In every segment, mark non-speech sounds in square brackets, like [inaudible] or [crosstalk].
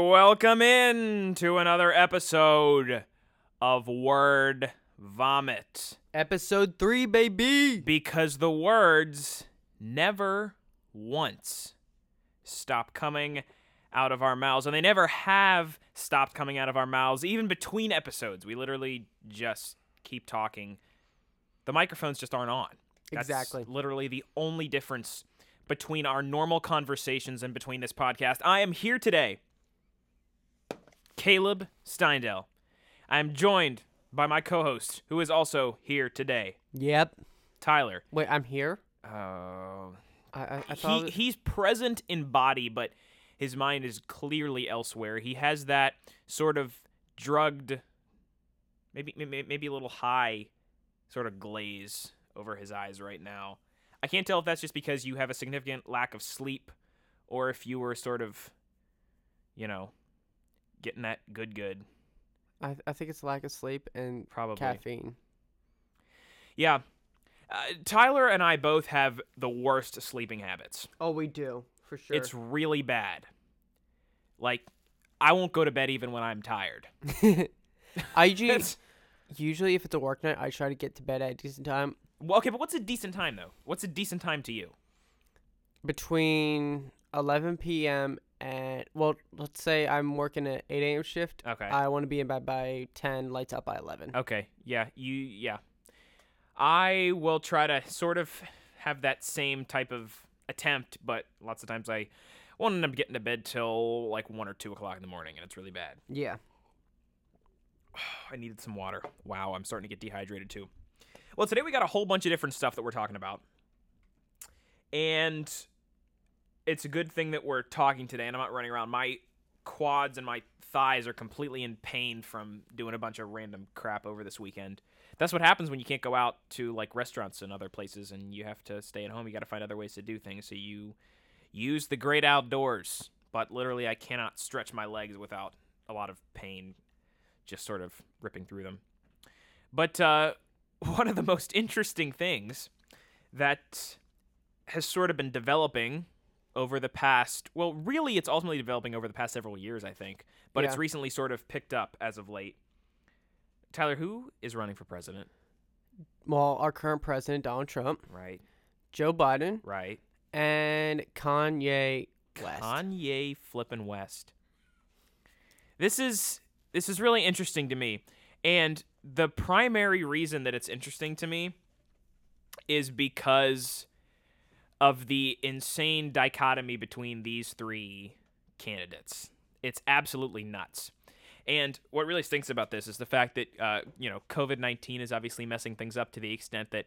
welcome in to another episode of Word Vomit. Episode three, baby. Because the words never once stop coming out of our mouths, and they never have stopped coming out of our mouths, even between episodes. We literally just keep talking. The microphones just aren't on. That's Exactly. literally the only difference between our normal conversations and between this podcast. I am here today, Caleb Steindel. I am joined by my co-host, who is also here today, Yep. Tyler. Wait, I'm here. Uh, I I, I thought. he he's present in body, but his mind is clearly elsewhere. He has that sort of drugged, maybe maybe, maybe a little high, sort of glaze over his eyes right now. I can't tell if that's just because you have a significant lack of sleep, or if you were sort of, you know, getting that good good. I, I think it's lack of sleep and Probably. caffeine. Yeah. Uh, Tyler and I both have the worst sleeping habits. Oh, we do for sure. It's really bad. Like, I won't go to bed even when I'm tired. [laughs] I usually, usually if it's a work night, I try to get to bed at a decent time well, okay, but what's a decent time though? What's a decent time to you? between 11 p.m. and well, let's say I'm working at 8 a.m. shift. Okay. I want to be in bed by 10, lights out by 11. okay. Yeah. You. Yeah. I will try to sort of have that same type of attempt, but lots of times I won't end up getting to bed till like one or two o'clock in the morning, and it's really bad. Yeah. [sighs] I needed some water. Wow, I'm starting to get dehydrated too. Well, today we got a whole bunch of different stuff that we're talking about. And it's a good thing that we're talking today and I'm not running around. My quads and my thighs are completely in pain from doing a bunch of random crap over this weekend. That's what happens when you can't go out to like restaurants and other places and you have to stay at home. You got to find other ways to do things. So you use the great outdoors. But literally, I cannot stretch my legs without a lot of pain just sort of ripping through them. But uh, [laughs] one of the most interesting things that has sort of been developing over the past, well, really, it's ultimately developing over the past several years, I think, but it's recently sort of picked up as of late. Tyler, who is running for president? Well, our current president, Donald Trump, Right, Joe Biden, right. and Kanye West. Kanye flippin' West. This is this is really interesting to me. And the primary reason that it's interesting to me is because of the insane dichotomy between these three candidates. It's absolutely nuts. And what really stinks about this is the fact that uh, you know COVID nineteen is obviously messing things up to the extent that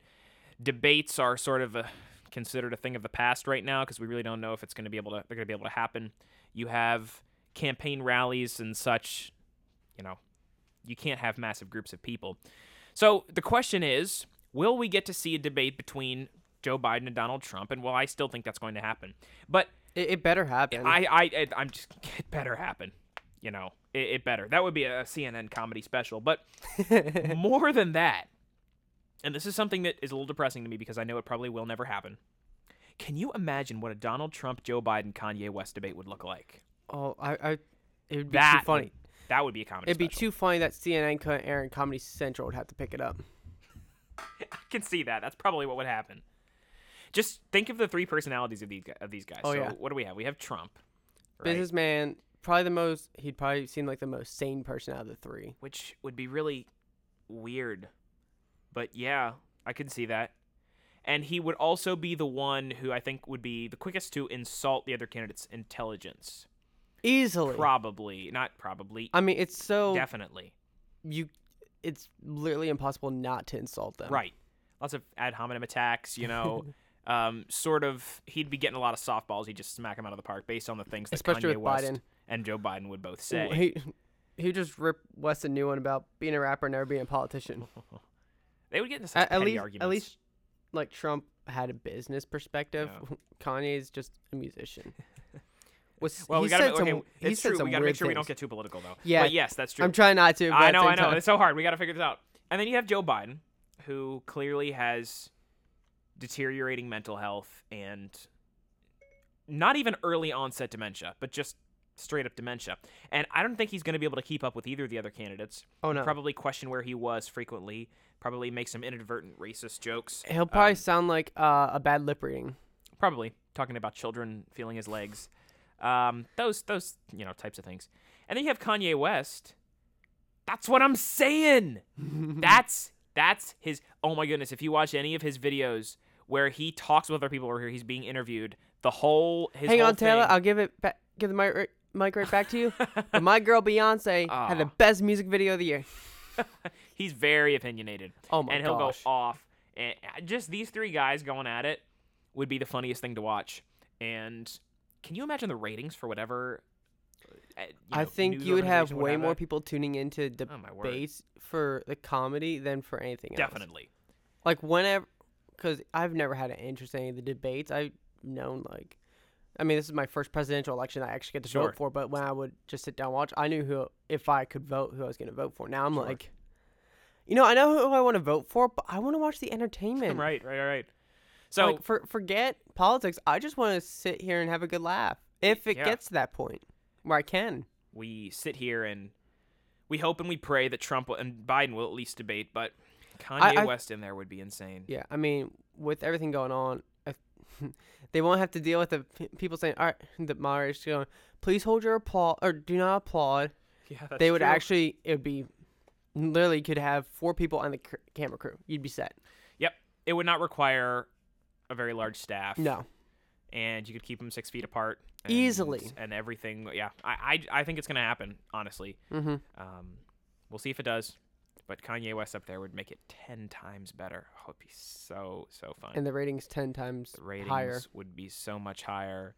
debates are sort of a, considered a thing of the past right now because we really don't know if it's going to be able to they're going to be able to happen. You have campaign rallies and such. You know, you can't have massive groups of people. So the question is, will we get to see a debate between Joe Biden and Donald Trump? And well, I still think that's going to happen. But It, it better happen. I, I, I I'm just [laughs] it better happen. You know, it, it better. That would be a CNN comedy special. But [laughs] more than that, and this is something that is a little depressing to me because I know it probably will never happen. Can you imagine what a Donald Trump, Joe Biden, Kanye West debate would look like? oh, I, I, it would be that too funny. That would be a comedy. It'd be too funny that CNN couldn't air and Comedy Central would have to pick it up. [laughs] I can see that. That's probably what would happen. Just think of the three personalities of these of these guys. Oh, so yeah. what do we have? We have Trump, right? Businessman, probably the most. He'd probably seem like the most sane person out of the three. which would be really weird. But yeah, I can see that. And he would also be the one who I think would be the quickest to insult the other candidate's intelligence. Easily. Probably, not probably, I mean, it's so definitely. you. It's literally impossible not to insult them. Right. Lots of ad hominem attacks, you know. [laughs] um, sort of, he'd be getting a lot of softballs. He'd just smack him out of the park based on the things that Especially Kanye West Biden. and Joe Biden would both say. He he just ripped West a new one about being a rapper never being a politician. [laughs] They would get into such At, petty least, arguments. at least, like Trump had a business perspective. Yeah. [laughs] Kanye's just a musician. [laughs] Was, well, we gotta. said okay, some, it's said true. some We gotta make sure we don't get too political, though. Yeah, But yes, that's true. I'm trying not to. I know, I know. time- It's so hard. We got to figure this out. And then you have Joe Biden, who clearly has deteriorating mental health and not even early onset dementia, but just straight up dementia. And I don't think he's going to be able to keep up with either of the other candidates. Oh no. Probably question where he was frequently. Probably make some inadvertent racist jokes. He'll probably Um, sound like uh, a bad lip reading. probably talking about children feeling his legs. Um, those those you know types of things. And then you have Kanye West. That's what I'm saying. [laughs] That's that's his. Oh my goodness! If you watch any of his videos where he talks with other people or he's being interviewed, the whole his Hang whole on, Taylor. thing- I'll give it back. Give the mic, right- mic right back to you. [laughs] but my girl Beyonce had the best music video of the year. [laughs] he's very opinionated. Oh my and he'll gosh. go off. And uh, just these three guys going at it would be the funniest thing to watch. And can you imagine the ratings for whatever? uh, you I think you would have way more people tuning into Oh debates for the comedy than for anything else. Definitely. Like whenever, because I've never had an interest in any of the debates. I've known like, I mean, this is my first presidential election I actually get to Sure. vote for. But when I would just sit down and watch, I knew who if I could vote who I was going to vote for. Now I'm Sure. like, you know, I know who I want to vote for, but I want to watch the [laughs] entertainment. right, right, right. So like for forget politics. I just want to sit here and have a good laugh. If it Yeah. gets to that point where I can. we sit here and we hope and we pray that Trump and Biden will at least debate, but Kanye I- West in there would be insane. Yeah, I mean, with everything going on, if, [laughs] they won't have to deal with the p- people saying, "All right," the moderators going, "Please hold your applaud or do not applaud." Yeah, that's they would true. actually, it would be literally could have four people on the c- camera crew. You'd be set. Yep, it would not require a very large staff. No, and you could keep them six feet apart and, Easily. and everything. Yeah, I I, I think it's gonna happen. Honestly, mm-hmm. um, we'll see if it does. But Kanye West up there would make it ten times better. Oh, it'd be so so fun. and the ratings ten times the ratings higher. would be so much higher.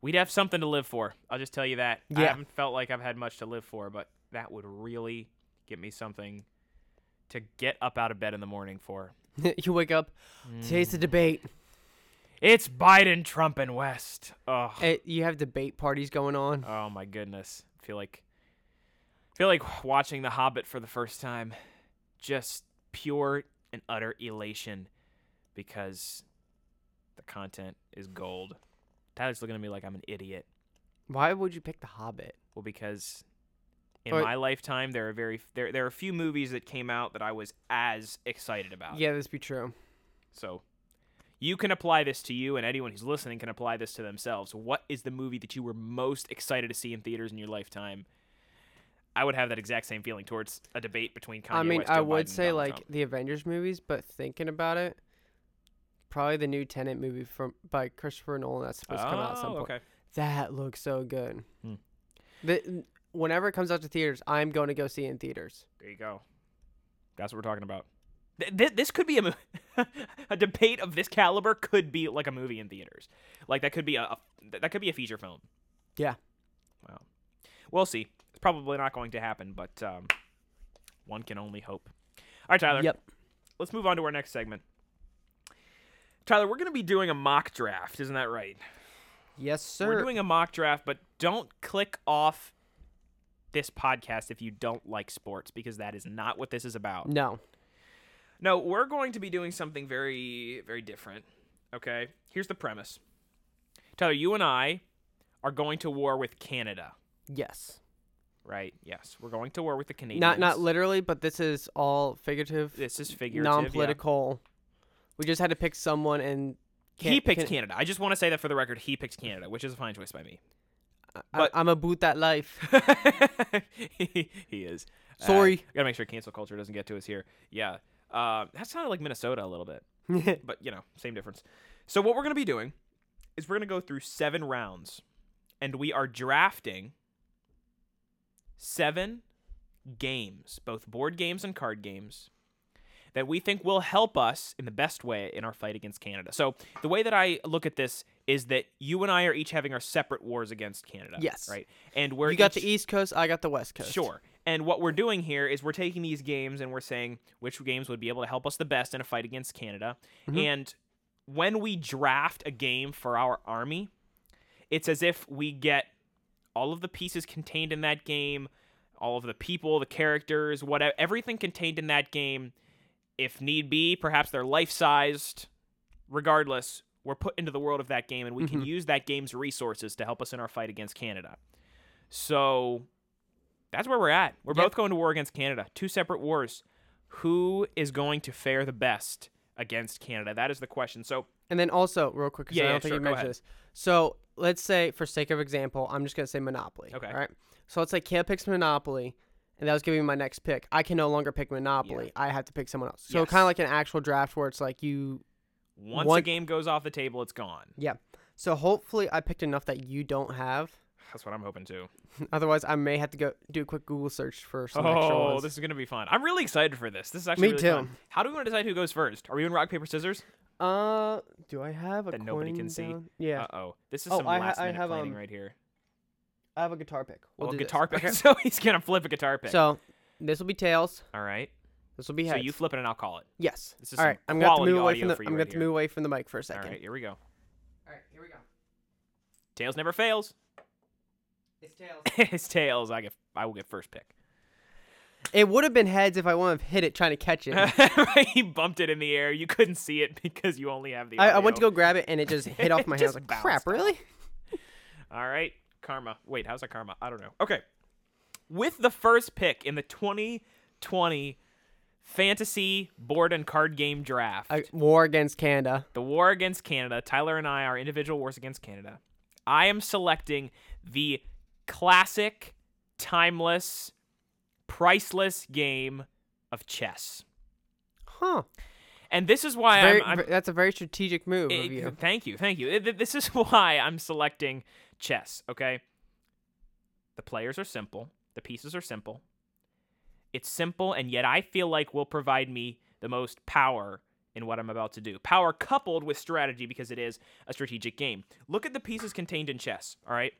We'd have something to live for. I'll just tell you that. Yeah. I haven't felt like I've had much to live for, but that would really give me something to get up out of bed in the morning for. [laughs] you wake up. Today's Mm. the debate. It's Biden, Trump, and West. Oh, you have debate parties going on. oh my goodness. I feel like feel like watching The Hobbit for the first time. Just pure and utter elation because the content is gold. Tyler's looking at me like I'm an idiot. Why would you pick The Hobbit? Well, because in Or- my lifetime there are very there there are a few movies that came out that I was as excited about. Yeah, this be true. So you can apply this to you, and anyone who's listening can apply this to themselves. What is the movie that you were most excited to see in theaters in your lifetime? I would have that exact same feeling towards a debate between Kanye I mean, West, I would Biden, say Donald like Trump. the Avengers movies, but thinking about it, probably the new Tenet movie from by Christopher Nolan that's supposed to come out at some Oh, point. okay. That looks so good. Hmm. The, whenever it comes out to theaters, I'm going to go see it in theaters. There you go. That's what we're talking about. Th- th- this could be a mo- [laughs] a debate of this caliber could be like a movie in theaters. Like that could be a, a that could be a feature film. Yeah. Wow. We'll see. It's probably not going to happen, but um, one can only hope. All right, Tyler. Yep. Let's move on to our next segment. Tyler, we're going to be doing a mock draft, isn't that right? Yes, sir. We're doing a mock draft, but don't click off this podcast if you don't like sports because that is not what this is about. no. No, we're going to be doing something very, very different. Okay? Here's the premise Tyler, you and I are going to war with Canada, Yes. Right? Yes, we're going to war with the Canadians. Not not literally, but this is all figurative, This is figurative. non-political. We just had to pick someone, and He picked can- Canada. I just want to say that for the record, he picked Canada, which is a fine choice by me. I, But- I'm about that life. [laughs] he, he is. Uh, Sorry. gotta make sure cancel culture doesn't get to us here. Yeah. Uh, that sounded like Minnesota a little bit. [laughs] but you know, same difference. So what we're gonna be doing is we're gonna go through seven rounds, and we are drafting seven games, both board games and card games, that we think will help us in the best way in our fight against Canada. So the way that I look at this is that you and I are each having our separate wars against Canada. Yes. Right. And we're you got each- the East Coast, I got the West Coast. Sure. And what we're doing here is we're taking these games and we're saying which games would be able to help us the best in a fight against Canada. Mhm. And when we draft a game for our army, it's as if we get all of the pieces contained in that game, all of the people, the characters, whatever, everything contained in that game. If need be, perhaps they're life sized. Regardless, we're put into the world of that game and we can Mhm. use that game's resources to help us in our fight against Canada. So that's where we're at. We're Yep. both going to war against Canada. Two separate wars. Who is going to fare the best against Canada? That is the question. So And then also, real quick, 'cause Yeah, I don't yeah, think sure, you mentioned ahead. this. So let's say, for sake of example, I'm just gonna say Monopoly. Okay. All right. So let's say Caleb picks Monopoly, and that was giving me my next pick. I can no longer pick Monopoly. I have to pick someone else. So Yes. kind of like an actual draft where it's like you. once a One- game goes off the table, it's gone. Yeah. So hopefully, I picked enough that you don't have. That's what I'm hoping to. [laughs] Otherwise, I may have to go do a quick Google search for some extra Oh, this is gonna be fun. I'm really excited for this. This is actually Me really too. fun. How do we want to decide who goes first? Are we doing rock paper scissors? Uh, do I have a That nobody can see? down? Yeah, Uh oh. This is Oh, some I ha- last I minute have, planning um, right here. I have a guitar pick. We'll Well, do this. guitar [laughs] pick. Okay. [laughs] So he's gonna flip a guitar pick. So this will be tails. All right. This will be So heads. you flip it and I'll call it. yes. This is All some right. I'm gonna have to quality move away audio from the. for you I'm gonna right have to here. move away from the mic for a second. right. Here we go. All right. Here we go. Tails never fails. It's tails. [laughs] His tails. I get. I will get first pick. It would have been heads if I wouldn't have hit it trying to catch it. [laughs] he bumped it in the air. You couldn't see it because you only have the. I, I went to go grab it and it just hit off [laughs] my hand. I like, crap, really? All right, karma. Wait, how's that karma? I don't know. Okay. With the first pick in the 2020 fantasy board and card game draft, I, war against Canada. the war against Canada, Tyler and I, are individual wars against Canada, I am selecting the classic, timeless, priceless game of chess. Huh. And this is why Very, I'm, I'm, That's a very strategic move it- of you. [laughs] Thank you, thank you. Th- This is [laughs] why I'm selecting chess. Okay, the players are simple, the pieces are simple. It's simple, and yet I feel like will provide me the most power in what I'm about to do. Power coupled with strategy because it is a strategic game. Look at the pieces contained in chess. All right,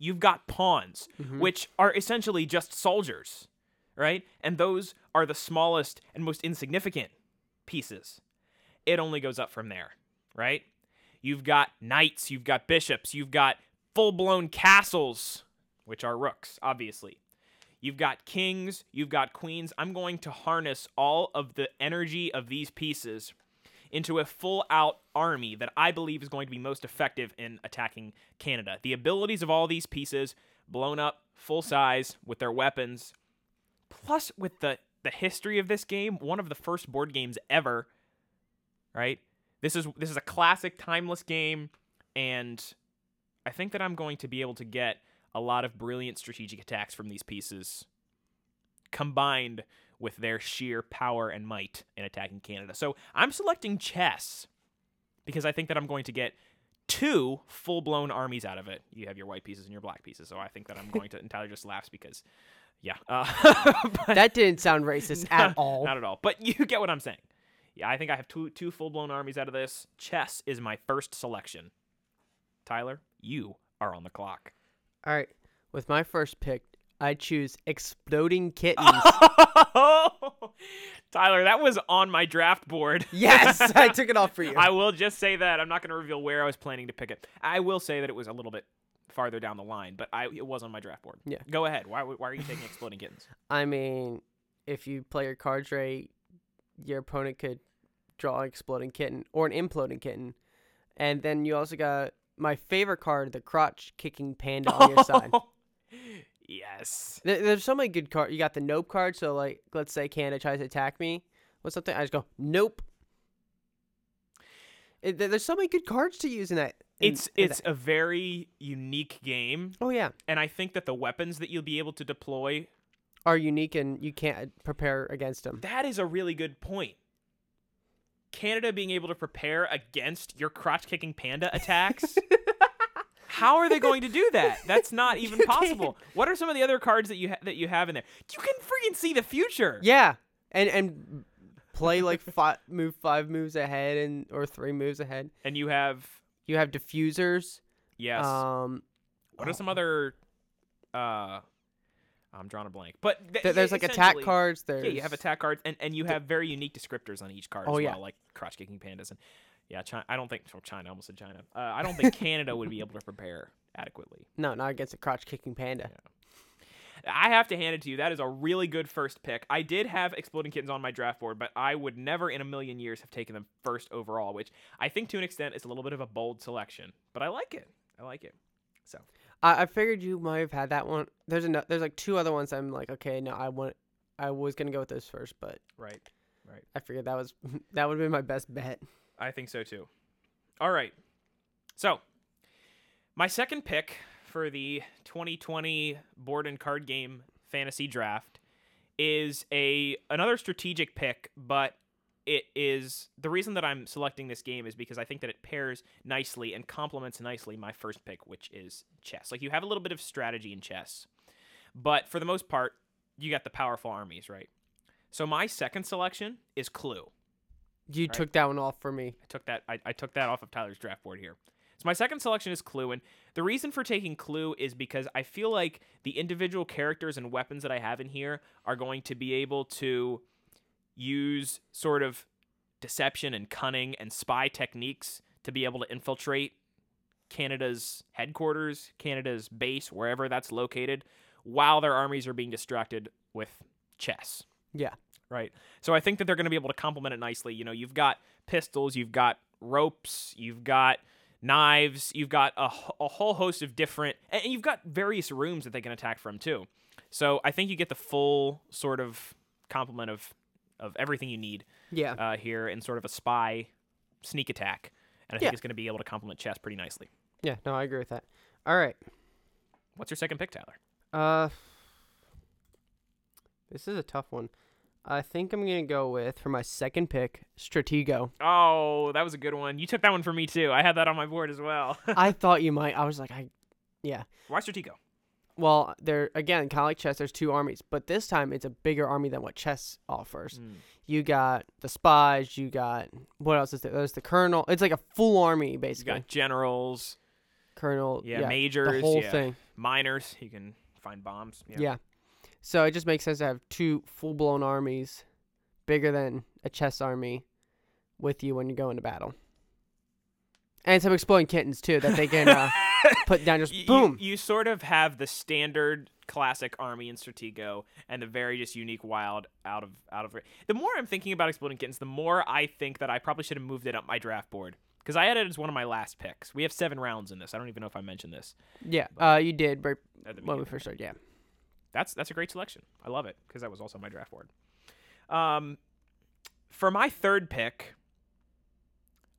you've got pawns, Mhm. which are essentially just soldiers, right? And those are the smallest and most insignificant pieces. It only goes up from there, right? You've got knights, you've got bishops, you've got full blown castles, which are rooks, obviously. You've got kings, you've got queens. I'm going to harness all of the energy of these pieces into a full out army that I believe is going to be most effective in attacking Canada. The abilities of all these pieces blown up full size with their weapons, plus with the the history of this game, one of the first board games ever, right? This is this is a classic timeless game and I think that I'm going to be able to get a lot of brilliant strategic attacks from these pieces combined with their sheer power and might in attacking Canada. So I'm selecting chess because I think that I'm going to get two full blown armies out of it. You have your white pieces and your black pieces. So I think that I'm [laughs] going to, and Tyler just laughs because, yeah. [laughs] Uh, [laughs] That didn't sound racist at all. Not at all. But you get what I'm saying. Yeah, I think I have two two full blown armies out of this. Chess is my first selection. Tyler, you are on the clock. All right. With my first pick, I choose exploding kittens. [laughs] Tyler, that was on my draft board. [laughs] yes, I took it off for you. [laughs] I will just say that I'm not going to reveal where I was planning to pick it. I will say that it was a little bit farther down the line, but I it was on my draft board. Yeah. Go ahead. Why why are you taking exploding kittens? I mean, if you play your cards right, your opponent could draw an exploding kitten or an imploding kitten. And then you also got my favorite card, the crotch kicking panda on your side. Yes. There- There's so many good cards. You got the nope card, so like let's say Canada tries to attack me with something, I just go nope. It, there's so many good cards to use in that. in- It's in it's that. a very unique game, oh yeah, and I think that the weapons that you'll be able to deploy are unique and you can't uh, prepare against them. That is a really good point. Canada being able to prepare against your crotch kicking panda attacks. [laughs] How are they going to do that? [laughs] That's not even possible. What are some of the other cards that you ha- that you have in there? You can freaking see the future. Yeah, and and play like [laughs] five move five moves ahead and or three moves ahead. And you have You have diffusers. yes. Um, what are some other? Uh, I'm drawing a blank. But th- th- there's like attack essentially- cards. There's Yeah, you have attack cards, and, and you have very unique descriptors on each card Oh, as yeah. well, like crotch kicking pandas. And yeah, China, I don't think well, China. I almost said China. Uh, I don't think Canada would be able to prepare adequately. No, not against a crotch kicking panda. I have to hand it to you. That is a really good first pick. I did have Exploding Kittens on my draft board, but I would never in a million years have taken them first overall, which I think to an extent is a little bit of a bold selection. But I like it. I like it. So I, I figured you might have had that one. There's a there's like two other ones. I'm like, okay, no, I want. I was gonna go with those first, but right, Right. I figured that was [laughs] that would have been my best bet. I think so too. All right. So, my second pick for the 2020 board and card game fantasy draft is a another strategic pick, but it is the reason that I'm selecting this game is because I think that it pairs nicely and complements nicely my first pick, which is chess. Like you have a little bit of strategy in chess, but for the most part, you got the powerful armies, right? So my second selection is Clue. You Right. took that one off for me. I took that I, I took that off of Tyler's draft board here. So my second selection is Clue, and the reason for taking Clue is because I feel like the individual characters and weapons that I have in here are going to be able to use sort of deception and cunning and spy techniques to be able to infiltrate Canada's headquarters, Canada's base, wherever that's located, while their armies are being distracted with chess Yeah. Right? So I think that they're going to be able to complement it nicely. You know, you've got pistols, you've got ropes, you've got knives, you've got a, a whole host of different, and you've got various rooms that they can attack from too. So I think you get the full sort of complement of of everything you need Yeah. uh, here in sort of a spy sneak attack, and I think Yeah. it's going to be able to complement chess pretty nicely. Yeah. No, I agree with that. All right. What's your second pick, Tyler? Uh, this is a tough one. I think I'm gonna go with for my second pick, Stratego. Oh, that was a good one. You took that one for me too. I had that on my board as well. [laughs] I thought you might. I was like, I, yeah. Why Stratego? Well, there again, kind of like chess. There's two armies, but this time it's a bigger army than what chess offers. Mm. You got the spies. You got what else is there? There's the colonel. It's like a full army You basically. got generals, colonel. yeah, Yeah. majors, the whole yeah. thing. miners. You can find bombs. Yeah. Yeah. So it just makes sense to have two full blown armies, bigger than a chess army, with you when you go into battle. And some exploding kittens too that they can uh, [laughs] put down. Just Y- you, boom. You, sort of have the standard classic army in Stratego and the very just unique wild out of out of. The more I'm thinking about exploding kittens, the more I think that I probably should have moved it up my draft board because I had it as one of my last picks. We have seven rounds in this. I don't even know if I mentioned this yeah. Uh, you did right when we first started. Yeah. That's that's a great selection. I love it because that was also my draft board. Um, for my third pick,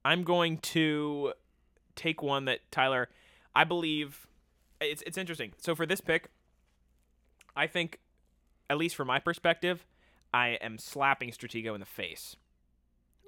I'm going to take one that Tyler, I believe, it's it's interesting. So for this pick, I think, at least from my perspective, I am slapping Stratego in the face.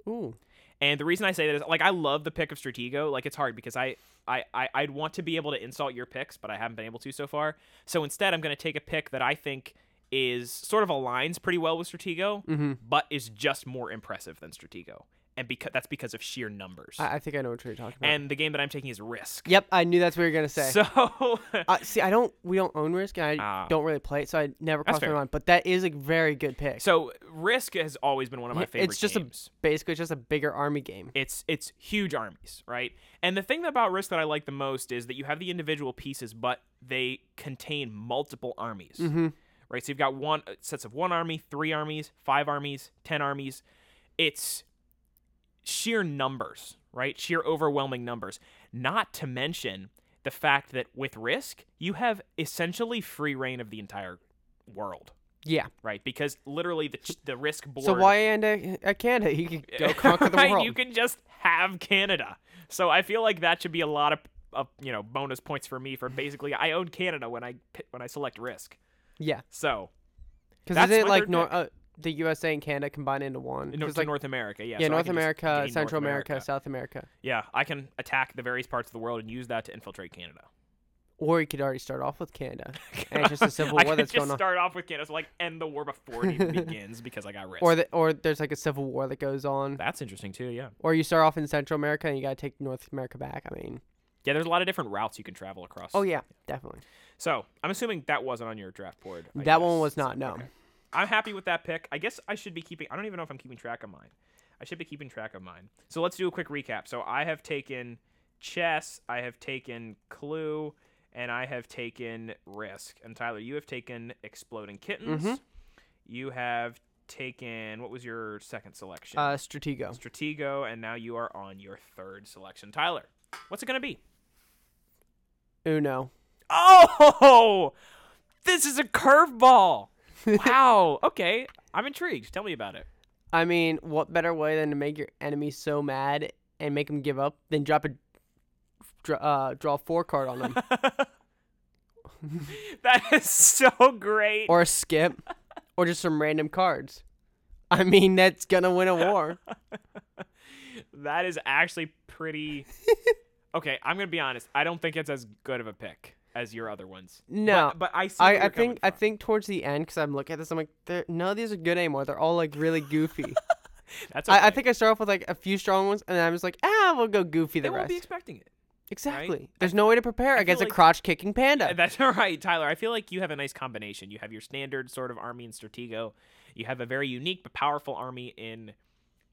Ooh. And the reason I say that is like I love the pick of Stratego. Like it's hard because I, I, I I'd want to be able to insult your picks, but I haven't been able to so far. So instead I'm gonna take a pick that I think is sort of aligns pretty well with Stratego, Mm-hmm. but is just more impressive than Stratego. And because that's because of sheer numbers. I, I think I know what you're talking about. and the game that I'm taking is Risk. yep, I knew that's what you were gonna say. So [laughs] uh, see, I don't. We don't own Risk, and I Ah. don't really play it, so I never crossed my fair. mind. But that is a very good pick. so Risk has always been one of my favorite it's just a- games. Basically, it's just a bigger army game. it's it's huge armies, right? And the thing about Risk that I like the most is that you have the individual pieces, but they contain multiple armies, Mm-hmm. right? So you've got one uh, sets of one army, three armies, five armies, ten armies. It's sheer numbers, right? Sheer overwhelming numbers. Not to mention the fact that with Risk, you have essentially free reign of the entire world, Yeah. right? Because literally the ch- the Risk board. So why end at, at Canada? You could go [laughs] conquer the Right, world. You can just have Canada. So I feel like that should be a lot of, of you know bonus points for me for basically I own Canada when I when I select risk. Yeah, So because isn't it like nor- uh, the USA and Canada combine into one? 'Cause, like, North America, yeah. yeah, so North America, gain North Central America, America. South America. Yeah, I can attack the various parts of the world and use that to infiltrate Canada. Or you could already start off with Canada, [laughs] and it's just a civil war that's going on. start off with Canada, so like end the war before it even [laughs] begins because I got risk. Or the, or there's like a civil war that goes on. That's interesting too. Yeah, Or you start off in Central America and you gotta take North America back. I mean, yeah. There's a lot of different routes you can travel across. oh yeah, definitely. So I'm assuming that wasn't on your draft board. I That one was not, no. Okay. I'm happy with that pick. I guess I should be keeping. I don't even know if I'm keeping track of mine. I should be keeping track of mine. So let's do a quick recap. So I have taken chess. I have taken Clue, and I have taken Risk. And Tyler, you have taken Exploding Kittens. Mhm. You have taken what was your second selection? Uh, Stratego. Stratego, and now you are on your third selection. Tyler, what's it gonna be? Uno. Oh, [laughs] this is a curveball. Wow. okay, I'm intrigued. Tell me about it. I mean, what better way than to make your enemy so mad and make them give up than drop a dr- uh, draw four card on them [laughs] that is so great. or a skip or just some random cards. I mean, that's gonna win a war. [laughs] that is actually pretty. [laughs] okay, I'm gonna be honest. I don't think it's as good of a pick as your other ones. No, but, but I see. I, I think I think towards the end because I'm looking at this, I'm like, none of these are good anymore. They're all like really goofy. [laughs] that's. Okay. I, I think I start off with like a few strong ones, and then I'm just like, ah, we'll go goofy they the won't rest. be expecting it. exactly. There's no way to prepare I against like- a crotch kicking panda. [laughs] That's all right, Tyler. I feel like you have a nice combination. You have your standard sort of army in Stratego. You have a very unique but powerful army in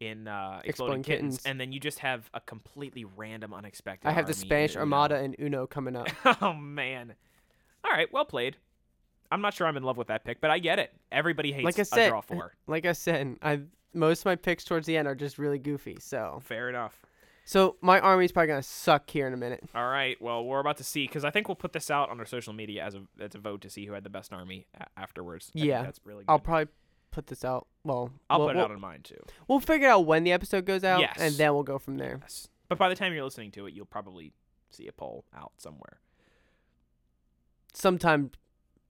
in uh, Exploding, Exploding kittens. Kittens. and then you just have a completely random, unexpected. I have the Spanish. Armada and Uno coming up. [laughs] oh man! All right, well played. I'm not sure I'm in love with that pick, but I get it. Everybody hates Like I a said- draw four. [laughs] like I said, I most of my picks towards the end are just really goofy. So, Fair enough. so my army's probably gonna suck here in a minute. All right. Well, we're about to see because I think we'll put this out on our social media as a as a vote to see who had the best army a- afterwards. I Yeah. that's really good. I'll probably put this out. Well, I'll we'll, put it we'll, out on mine too. We'll figure out when the episode goes out, Yes. and then we'll go from there. Yes. But by the time you're listening to it, you'll probably see a poll out somewhere. Sometime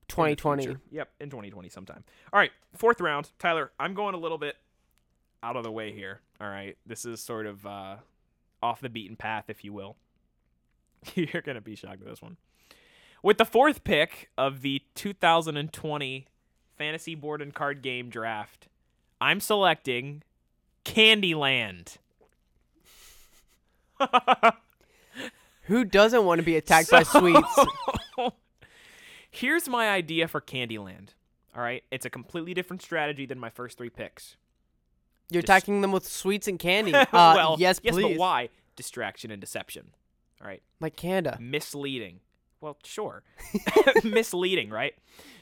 2020. future. Yep, in 2020 sometime. All right, fourth round. Tyler, I'm going a little bit out of the way here. All right, this is sort of uh, off the beaten path, if you will. [laughs] You're gonna be shocked with this one. With the fourth pick of the 2020 fantasy board and card game draft, I'm selecting Candyland. [laughs] Who doesn't want to be attacked by sweets? [laughs] Here's my idea for Candyland. All right, it's a completely different strategy than my first three picks. You're Dis- attacking them with sweets and candy. [laughs] Uh, well, yes, yes, please. but why? Distraction and deception. All right, Like Canada. misleading. Well, sure, [laughs] [laughs] misleading, right?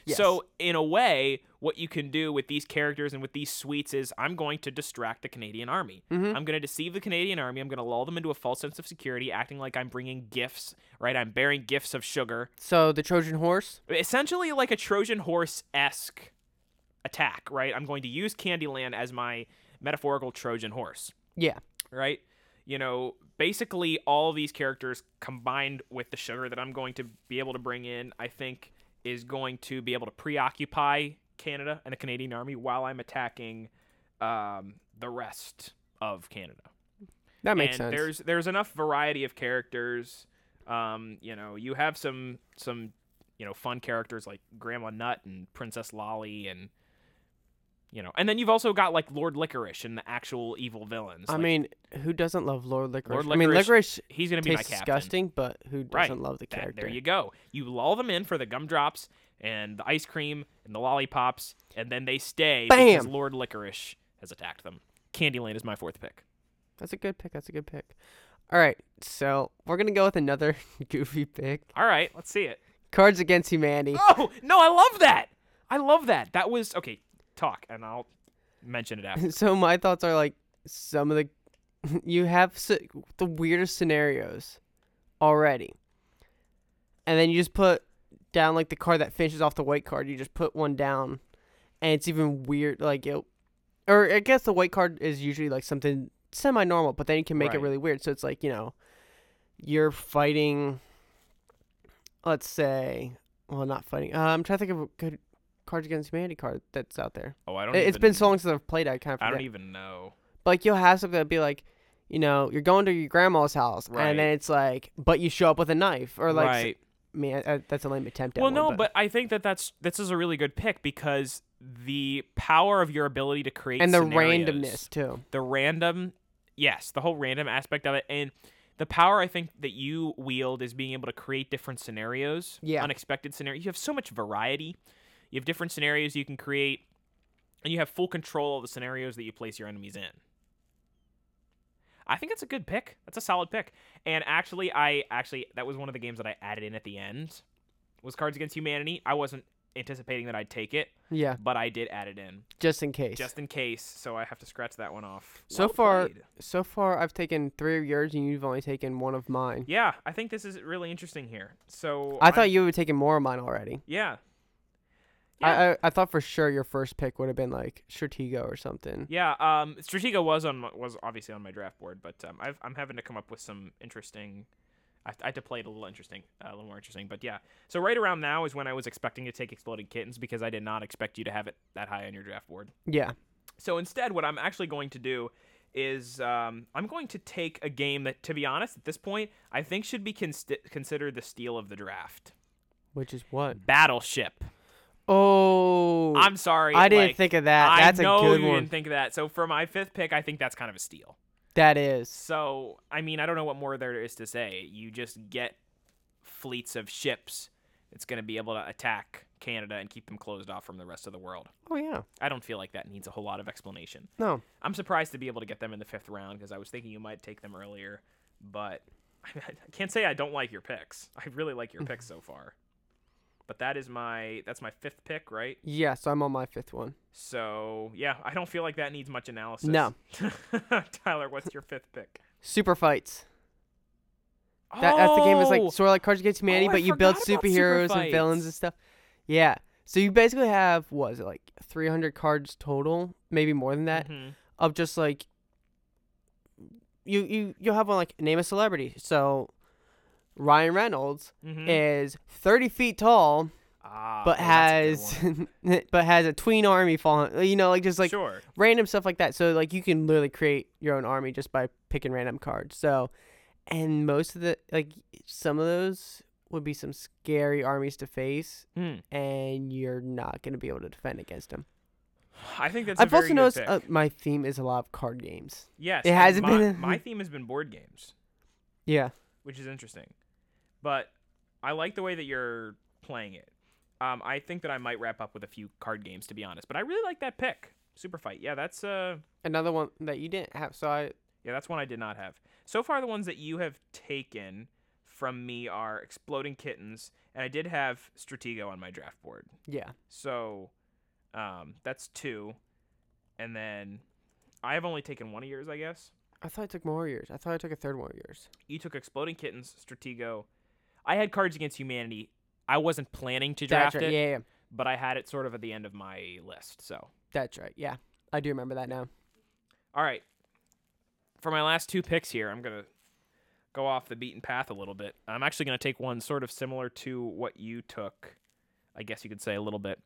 Yes. So, in a way, what you can do with these characters and with these sweets is I'm going to distract the Canadian army. Mhm. I'm going to deceive the Canadian army. I'm going to lull them into a false sense of security, acting like I'm bringing gifts, right? I'm bearing gifts of sugar. So the Trojan horse. Essentially, like a Trojan horse esque attack, right? I'm going to use Candyland as my metaphorical Trojan horse Yeah. right? You know, basically all these characters combined with the sugar that I'm going to be able to bring in, I think is going to be able to preoccupy Canada and the Canadian army while I'm attacking um, the rest of Canada. That makes and sense. there's there's enough variety of characters. Um, you know, you have some some you know fun characters like Gramma Nutt and Princess Lolly and you know, and then you've also got like Lord Licorice and the actual evil villains. I like, mean, who doesn't love Lord Licorice? Lord I mean, Licorice Licorice he's gonna be my captain. disgusting, but who doesn't Right. love the That- character? there you go. You lull them in for the gumdrops and the ice cream and the lollipops, and then they stay because Lord Licorice has attacked them. Candyland is my fourth pick. That's a good pick. That's a good pick. All right, so we're gonna go with another [laughs] goofy pick. All right, let's see it. Cards Against Humanity. Oh no, I love that. I love that. That was okay. Talk, and I'll mention it after. [laughs] so my thoughts are like some of the [laughs] you have s- the weirdest scenarios already, and then you just put down like the card that finishes off the white card. You just put one down, and it's even weird. Like it, or I guess the white card is usually like something semi-normal, but then you can make it really weird. So it's like you know, you're fighting. Let's say, well, not fighting. Uh, I'm trying to think of a good Cards Against Humanity card that's out there. Oh, I don't. Know. It, has been so long since I've played. it, I kind of I don't even know. But like you'll have something that'd be like, you know, you're going to your grandma's house, Right. and then it's like, but you show up with a knife, or like, right. I mean, I, uh, I- that's a lame attempt. at Well, one, no, but I think that that's this is a really good pick because the power of your ability to create and the randomness too. the random yes the whole random aspect of it and the power i think that you wield is being able to create different scenarios Yeah. unexpected scenarios you have so much variety you have different scenarios you can create and you have full control of the scenarios that you place your enemies in i think that's a good pick that's a solid pick and actually i actually that was one of the games that i added in at the end was cards against humanity i wasn't anticipating that I'd take it, Yeah, but I did add it in just in case. just in case. So I have to scratch that one off. So Well far- played. so far, I've taken three of yours, and you've only taken one of mine. yeah, I think this is really interesting here. So I thought I'm- you would have taken more of mine already. yeah. Yeah. I, I I thought for sure your first pick would have been like Stratego or something. Yeah, um, Stratego was on was obviously on my draft board, but um, I've, I'm having to come up with some interesting. I, I had to play it a little interesting, uh, a little more interesting, but yeah. So right around now is when I was expecting to take Exploding Kittens because I did not expect you to have it that high on your draft board. Yeah. So instead, what I'm actually going to do is um, I'm going to take a game that, to be honest, at this point, I think should be const- considered the steal of the draft. Which is what? Battleship. Oh, I'm sorry. I didn't like, think of that. I That's know a good you one. didn't think of that. So for my fifth pick, I think that's kind of a steal. That is. So, I mean, I don't know what more there is to say. You just get fleets of ships that's going to be able to attack Canada and keep them closed off from the rest of the world. Oh yeah. I don't feel like that needs a whole lot of explanation. No. I'm surprised to be able to get them in the fifth round because I was thinking you might take them earlier, but [laughs] I can't say I don't like your picks. I really like your [laughs] picks so far. But that is my that's my fifth pick, right? Yes, I'm on my fifth one. So yeah, I don't feel like that needs much analysis. No. [laughs] Tyler, what's your fifth pick? Super fights. That, That's the game. It's Oh! like sort of like Cards Against Humanity, I but you build about Super superheroes and villains and stuff. Yeah. So you basically have what is it like 300 cards total, maybe more than that, Mhm. of just like you you you'll have one like name a celebrity. So Ryan Reynolds Mhm. is 30 feet tall, Ah, but oh, has [laughs] but has a tween army falling. You know, like just like sure. random stuff like that. So like you can literally create your own army just by picking random cards. So and most of the like some of those would be some scary armies to face Hmm. and you're not going to be able to defend against them. I think that's. I've also noticed uh, my theme is a lot of card games. yes, it hasn't my, been- my [laughs] theme has been board games, Yeah. which is interesting, but I like the way that you're playing it. Um, I think that I might wrap up with a few card games to be honest, but I really like that pick. Super fight, yeah, that's uh, Another one that you didn't have. So I yeah, that's one I did not have. So far, the ones that you have taken from me are Exploding Kittens, and I did have Stratego on my draft board. yeah. So um, that's two. And then I have only taken one of yours, I guess. I thought I took more of yours. I thought I took a third one of yours. You took Exploding Kittens, Stratego. I had Cards Against Humanity. I wasn't planning to draft right. it, Yeah, yeah. but I had it sort of at the end of my list. So, That's right. Yeah. I do remember that now. all right. For my last two picks here, I'm going to go off the beaten path a little bit. I'm actually going to take one sort of similar to what you took. I guess you could say a little bit.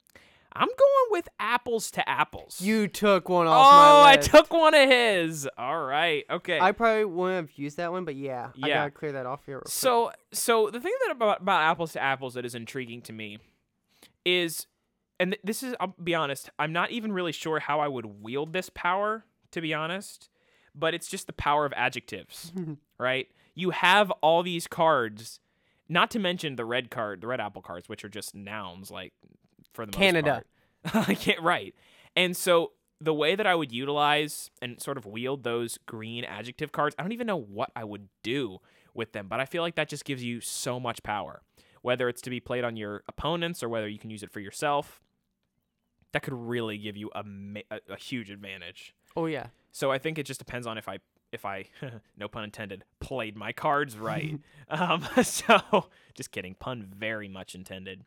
I'm going with apples to apples. You took one off my Oh, I took one of his. All right. Okay. I probably wouldn't have used that one, but yeah, yeah. I gotta clear that off here. real quick. so, so the thing that about, about apples to apples that is intriguing to me is, and th- this is, I'll be honest, I'm not even really sure how I would wield this power, to be honest, but it's just the power of adjectives, [laughs] right? You have all these cards, not to mention the red card, the red apple cards, which are just nouns, like for the most Canada. part. [laughs] I can't right. And so the way that I would utilize and sort of wield those green adjective cards, I don't even know what I would do with them, but I feel like that just gives you so much power. Whether it's to be played on your opponents or whether you can use it for yourself, that could really give you a, ma- a, a huge advantage. oh yeah, So I think it just depends on if I if I [laughs] no pun intended played my cards right. [laughs] um, so just kidding, pun very much intended.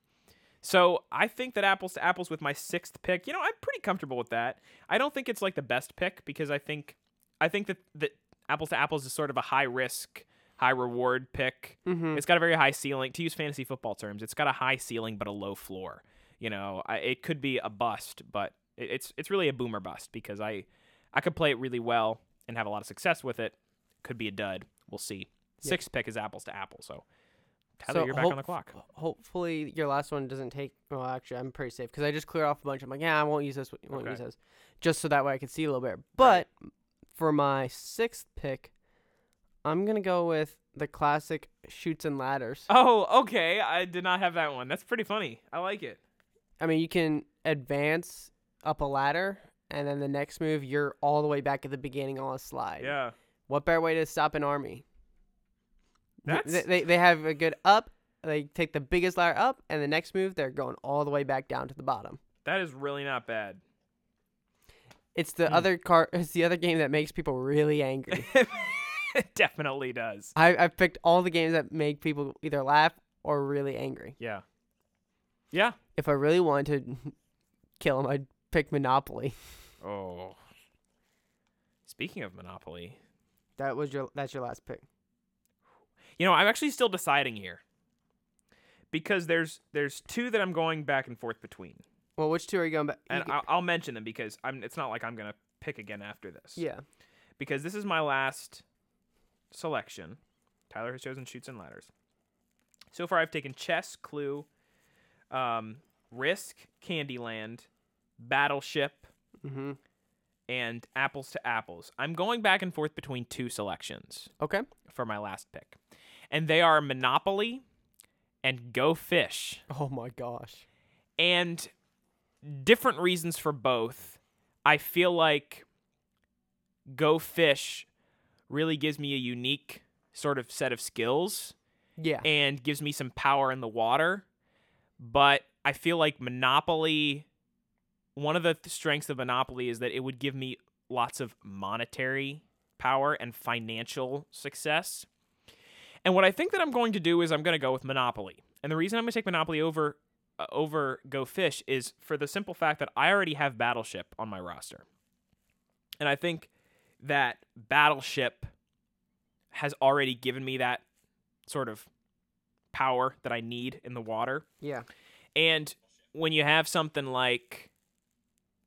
So I think that apples to apples with my sixth pick, you know, I'm pretty comfortable with that. I don't think it's like the best pick because I think I think that that apples to apples is sort of a high risk, high reward pick. mm-hmm. It's got a very high ceiling. To use fantasy football terms, it's got a high ceiling but a low floor. You know, I, it could be a bust, but it, it's it's really a boomer bust because I I could play it really well and have a lot of success with it. Could be a dud. We'll see. Yeah. Sixth pick is apples to apples. So Tyler, So you're back hope- on the clock. Hopefully your last one doesn't take. Well, actually, I'm pretty safe because I just cleared off a bunch. I'm like, yeah, I won't use this. Won't Okay. use this, just so that way I can see a little bit. But for my sixth pick, I'm gonna go with the classic chutes and ladders. Oh, okay. I did not have that one. That's pretty funny. I like it. I mean, you can advance up a ladder, and then the next move, you're all the way back at the beginning on a slide. Yeah. What better way to stop an army? Th- That's They, they, they have a good up, they take the biggest ladder up, and the next move they're going all the way back down to the bottom. That is really not bad. It's the Hmm. other car. [laughs] It's the other game that makes people really angry. [laughs] it definitely does. I I've picked all the games that make people either laugh or really angry. Yeah. Yeah. If I really wanted to [laughs] kill him, I'd pick Monopoly. Oh. Speaking of Monopoly, That was your that's your last pick. You know, I'm actually still deciding here. Because there's there's two that I'm going back and forth between. Well, which two are you going back? And I'll, I'll mention them because I'm it's not like I'm going to pick again after this. yeah. Because this is my last selection. Tyler has chosen chutes and ladders. So far I've taken chess, clue, um, risk, Candyland, battleship, Mm-hmm. and apples to apples. I'm going back and forth between two selections Okay. for my last pick. And they are Monopoly and Go Fish. Oh my gosh. And different reasons for both. I feel like Go Fish really gives me a unique sort of set of skills Yeah. and gives me some power in the water. But I feel like Monopoly, one of the th- strengths of Monopoly is that it would give me lots of monetary power and financial success. And what I think that I'm going to do is I'm going to go with Monopoly. And the reason I'm going to take Monopoly over uh, over Go Fish is for the simple fact that I already have Battleship on my roster. And I think that Battleship has already given me that sort of power that I need in the water. yeah. And when you have something like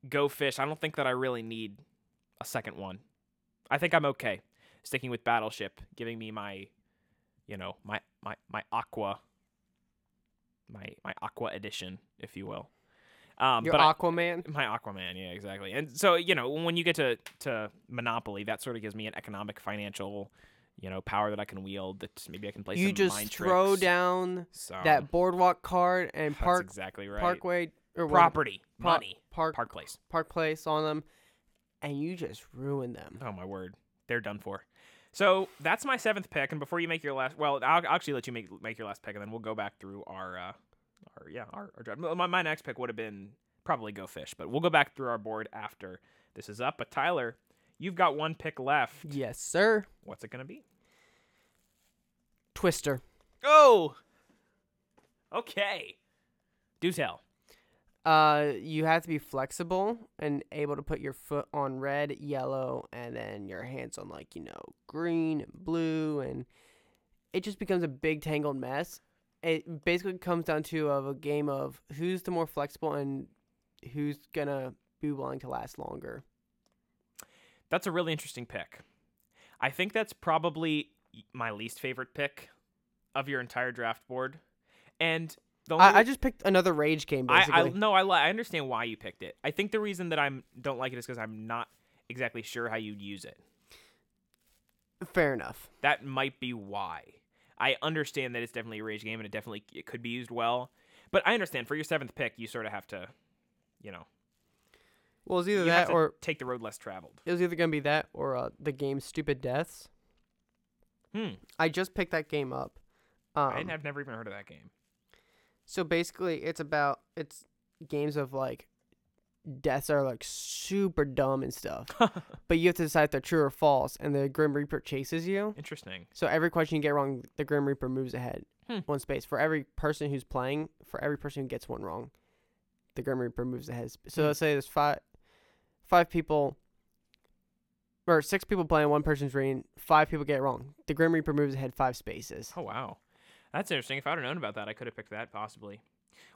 Go Fish, I don't think that I really need a second one. I think I'm okay sticking with Battleship, giving me my, you know, my my my Aqua, my my Aqua edition, if you will. Um, Your but I- Aquaman. my Aquaman, yeah, exactly. And so you know, when you get to to Monopoly, that sort of gives me an economic, financial, you know, power that I can wield. That maybe I can play you some just mind throw tricks. down So, that boardwalk card and that's park exactly right. parkway or property, Par- money, park park place. park place on them, and you just ruin them. Oh my word, they're done for. So that's my seventh pick. And before you make your last, well, I'll, I'll actually let you make make your last pick, and then we'll go back through our, uh, our yeah, our, our draft. My, my next pick would have been probably go fish, but we'll go back through our board after this is up. But Tyler, you've got one pick left. Yes, sir. What's it gonna be? Twister. Oh. Okay. Do tell. Uh, you have to be flexible and able to put your foot on red, yellow, and then your hands on like you know green blue, and it just becomes a big tangled mess. It basically comes down to of a game of who's the more flexible and who's gonna be willing to last longer. That's a really interesting pick. I think that's probably my least favorite pick of your entire draft board. And the only I, I just picked another rage game I, basically. I no, I I understand why you picked it. I think the reason that I'm don't like it is because I'm not exactly sure how you'd use it. Fair enough. That might be why. I understand that it's definitely a rage game and it definitely it could be used well, but I understand for your seventh pick you sort of have to, you know, Well, it's either that or take the road less traveled. it was either gonna be that or uh, the game Stupid Deaths. Hmm. I just picked that game up. Um, I, I've never even heard of that game. So basically, it's about it's games of like deaths are like super dumb and stuff, [laughs] but you have to decide if they're true or false, and the Grim Reaper chases you. Interesting. So every question you get wrong, the Grim Reaper moves ahead Hmm. one space. For every person who's playing, for every person who gets one wrong, the Grim Reaper moves ahead. So Hmm. let's say there's five five people or six people playing, one person's reading, five people get it wrong. The Grim Reaper moves ahead five spaces. Oh wow, that's interesting. If I'd have known about that, I could have picked that possibly.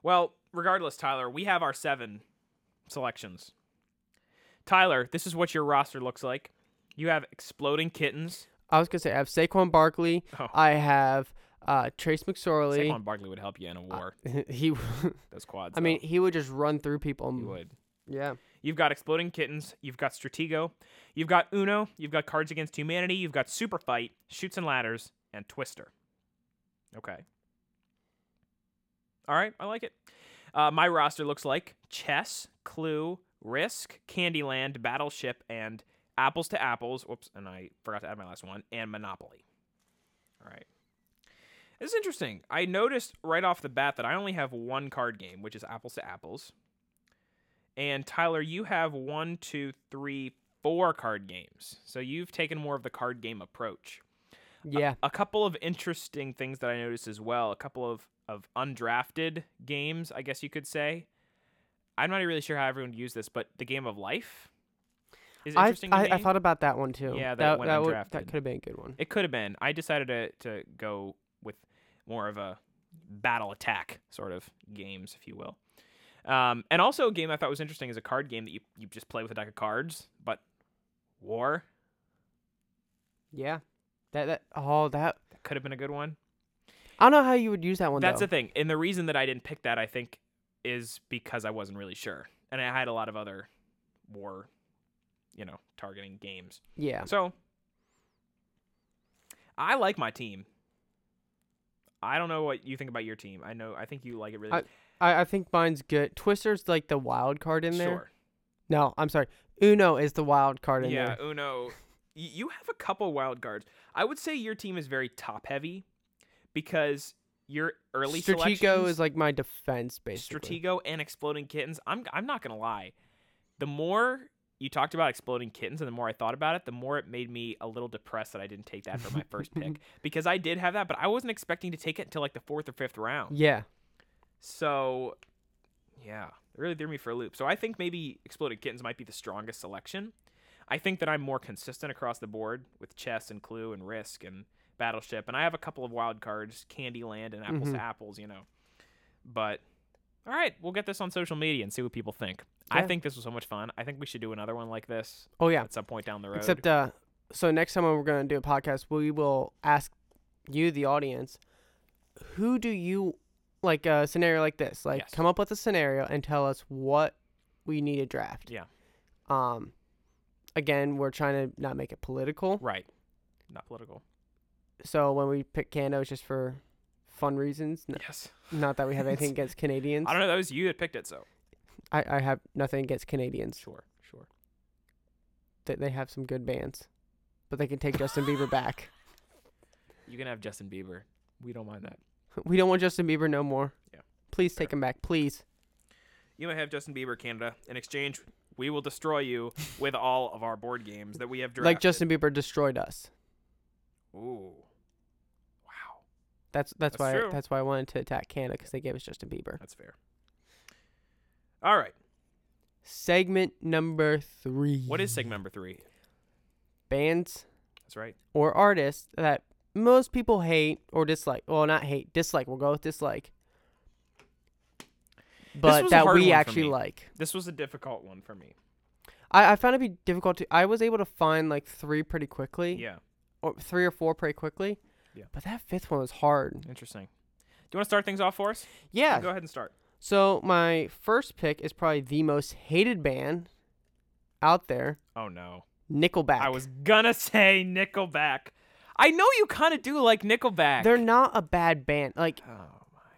Well, regardless, Tyler, we have our seven selections. Tyler, this is what your roster looks like. You have exploding kittens. I was gonna say I have Saquon Barkley. Oh, I have uh, Trace McSorley. Saquon Barkley would help you in a war. [laughs] he, [laughs] Those quads. I mean, he would just run through people. he and- would. Yeah. You've got exploding kittens. You've got Stratego. You've got Uno. You've got Cards Against Humanity. You've got Super Fight, Chutes and Ladders, and Twister. Okay. All right, I like it. Uh, my roster looks like Chess, Clue, Risk, Candyland, Battleship, and Apples to Apples. Whoops, and I forgot to add my last one, and Monopoly. All right. This is interesting. I noticed right off the bat that I only have one card game, which is Apples to Apples. And Tyler, you have one, two, three, four card games. So you've taken more of the card game approach. Yeah. A couple of interesting things that I noticed as well. A couple of, of undrafted games, I guess you could say. I'm not really sure how everyone would use this, but the game of life is I, interesting to I, me. I thought about that one too. Yeah, that that that, would, that could have been a good one. It could have been. I decided to to go with more of a battle attack sort of games, if you will. Um, and also a game I thought was interesting is a card game that you, you just play with a deck of cards, but war Yeah. That that oh that that could have been a good one. I don't know how you would use that one. That's though. the thing, and the reason that I didn't pick that I think is because I wasn't really sure, and I had a lot of other war, you know, targeting games. yeah. So I like my team. I don't know what you think about your team. I know I think you like it really. I, I think mine's good. Twister's like the wild card in there. Sure. No, I'm sorry. Uno is the wild card in Yeah, there. Yeah, Uno. You have a couple wild cards. I would say your team is very top heavy because your early Stratego is like my defense basically. Stratego and Exploding Kittens. I'm I'm not gonna lie. The more you talked about Exploding Kittens and the more I thought about it, the more it made me a little depressed that I didn't take that for my first pick [laughs] because I did have that, but I wasn't expecting to take it until like the fourth or fifth round. Yeah. So, yeah, it really threw me for a loop. So I think maybe Exploding Kittens might be the strongest selection. I think that I'm more consistent across the board with chess and clue and risk and battleship, and I have a couple of wild cards, Candyland and Apples to Mhm. Apples, you know. But all right, we'll get this on social media and see what people think. I think this was so much fun. I think we should do another one like this Oh yeah. at some point down the road. Except uh so next time when we're gonna do a podcast, we will ask you, the audience, who do you like a scenario like this? Like Yes. come up with a scenario and tell us what we need to draft. Yeah. Um again, we're trying to not make it political. right, not political. So when we pick Canada it's just for fun reasons. N- Yes, not that we have [laughs] anything against Canadians. I don't know. That was you that picked it, so I, I have nothing against Canadians. sure, sure. They they have some good bands. But they can take Justin Bieber back. [laughs] You can have Justin Bieber. We don't mind that. [laughs] We don't want Justin Bieber no more. Yeah. Please take him back, please. You may have Justin Bieber, Canada. In exchange, we will destroy you with all of our board games that we have drafted. Like Justin Bieber destroyed us. Ooh. Wow. That's that's, That's why true. that's why I wanted to attack Canada because they gave us Justin Bieber. That's fair. All right. Segment number three. What is segment number three? bands That's right. or artists that most people hate or dislike? Well, not hate, dislike. We'll go with dislike. But that we actually like. This was a difficult one for me. I, I found it to be difficult to. I was able to find like three pretty quickly, Yeah. or three or four pretty quickly. Yeah. But that fifth one was hard. Interesting. Do you want to start things off for us? Yeah. Go ahead and start. So my first pick is probably the most hated band out there, Oh no. Nickelback. I was gonna [laughs] say Nickelback. I know you kind of do like Nickelback. They're not a bad band. Like Oh.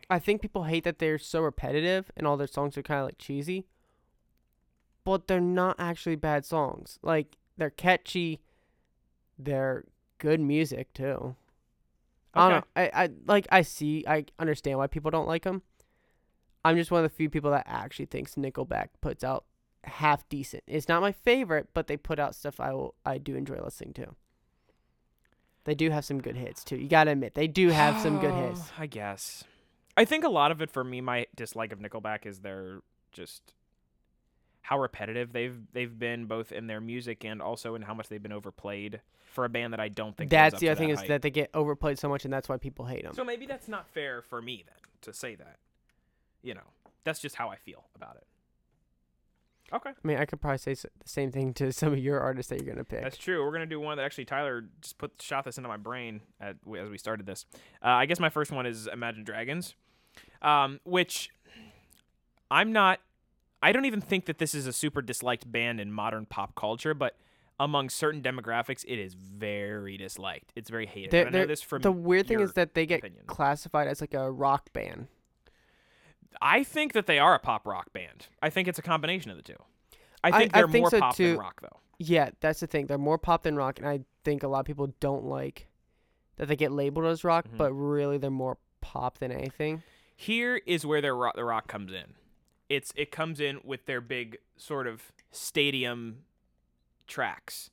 I think people hate that they're so repetitive and all their songs are kind of like cheesy. But they're not actually bad songs. Like they're catchy. They're good music too. I don't know. I, I like I see I understand why people don't like them. I'm just one of the few people that actually thinks Nickelback puts out half decent. It's not my favorite, but they put out stuff I will I do enjoy listening to. They do have some good hits too. You gotta admit they do have some good hits. [sighs] I guess. I think a lot of it for me, my dislike of Nickelback is their just how repetitive they've they've been both in their music and also in how much they've been overplayed for a band that I don't think. That's the to other thing is hype. that they get overplayed so much, and that's why people hate them. So maybe that's not fair for me then to say that. You know, that's just how I feel about it. Okay, I mean, I could probably say the same thing to [laughs] some of your artists that you're gonna pick. that's true. We're gonna do one that actually Tyler just put shot this into my brain at, as we started this. Uh, I guess my first one is Imagine Dragons, um, which I'm not. I don't even think that this is a super disliked band in modern pop culture, but among certain demographics, it is very disliked. It's very hated. They're- I they're- this from the weird thing is that they get opinion. classified as like a rock band. I think that they are a pop rock band. I think it's a combination of the two. I I- think I they're think more so pop too. than rock, though. Yeah, that's the thing. They're more pop than rock, and I think a lot of people don't like that they get labeled as rock, Mhm. but really they're more pop than anything. Here is where their rock, the rock comes in. It's it comes in with their big sort of stadium tracks.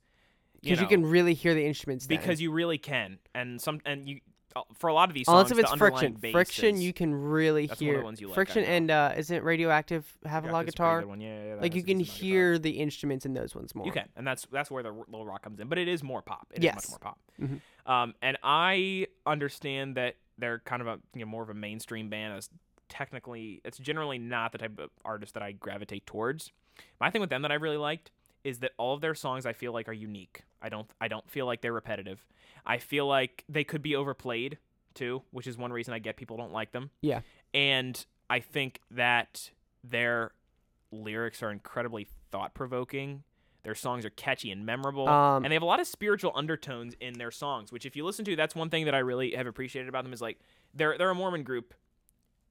Because you, know, can really hear the instruments. then. because you really can, and some and you uh, for a lot of these songs, unless if it's friction, bass friction is- you can really That's one of hear. the ones you like, friction and uh, isn't radioactive have a lot of a guitar? one. Yeah, yeah, Like you can hear the instruments in those ones more. You can, and that's that's where the r- little rock comes in. But it is more pop. It is Yes. much more pop. Mhm. Um, and I understand that they're kind of a you know more of a mainstream band. As technically, it's generally not the type of artist that I gravitate towards. My thing with them that I really liked is that all of their songs I feel like are unique. I don't I don't feel like they're repetitive. I feel like they could be overplayed too, which is one reason I get people don't like them. Yeah. And I think that their lyrics are incredibly thought provoking. Their songs are catchy and memorable. Um, and they have a lot of spiritual undertones in their songs, which if you listen to, that's one thing that I really have appreciated about them is like they're they're a Mormon group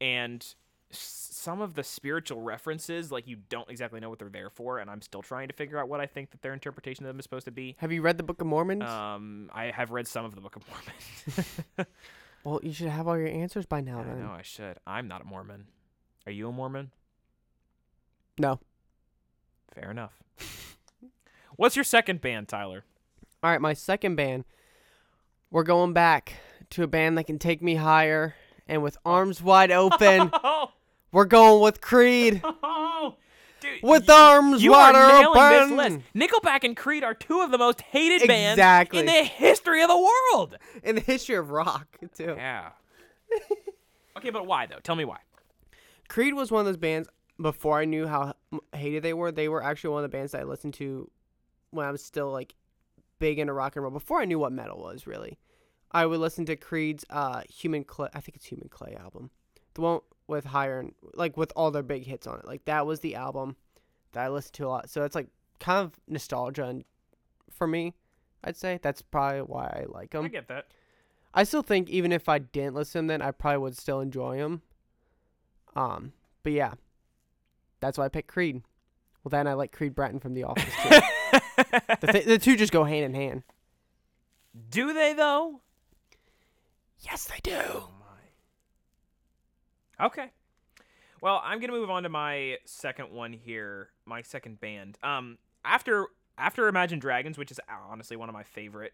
and some of the spiritual references like you don't exactly know what they're there for and I'm still trying to figure out what I think that their interpretation of them is supposed to be. Have you read the Book of Mormon? Um, I have read some of the Book of Mormon. [laughs] well, you should have all your answers by now. I then. know I should. I'm not a Mormon. Are you a Mormon? No. Fair enough. What's your second band, Tyler? All right, my second band. We're going back to a band that can take me higher, and with arms wide open, [laughs] Oh, we're going with Creed. [laughs] oh, dude, With you, arms you wide are open. list. Nickelback and Creed are two of the most hated bands Exactly. in the history of the world. in the history of rock too. Yeah. [laughs] okay, but why though? Tell me why. Creed was one of those bands before I knew how hated they were. They were actually one of the bands that I listened to when I was still like big into rock and roll. Before I knew what metal was really, I would listen to Creed's uh Human Clay. I think it's Human Clay album, the one with higher and like with all their big hits on it. Like that was the album that I listened to a lot. So it's like kind of nostalgia and for me. I'd say that's probably why I like them. I get that. I still think even if I didn't listen, then I probably would still enjoy them. Um, but yeah, that's why I picked Creed. Well, then I like Creed Bratton from The Office too. [laughs] the, th- the two just go hand in hand. Do they though? Yes, they do. Oh my. Okay. Well, I'm gonna move on to my second one here. My second band. Um, after after Imagine Dragons, which is honestly one of my favorite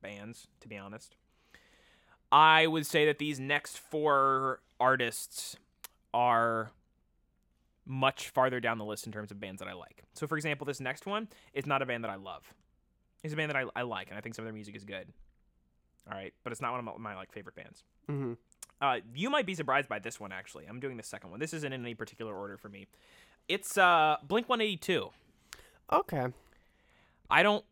bands, to be honest. I would say that these next four artists are much farther down the list in terms of bands that I like. So, for example, this next one is not a band that I love. It's a band that I, I like, and I think some of their music is good. All right, but it's not one of my, my like favorite bands. hmm Uh, you might be surprised by this one actually. I'm doing the second one. This isn't in any particular order for me. It's uh Blink 182. Okay. I don't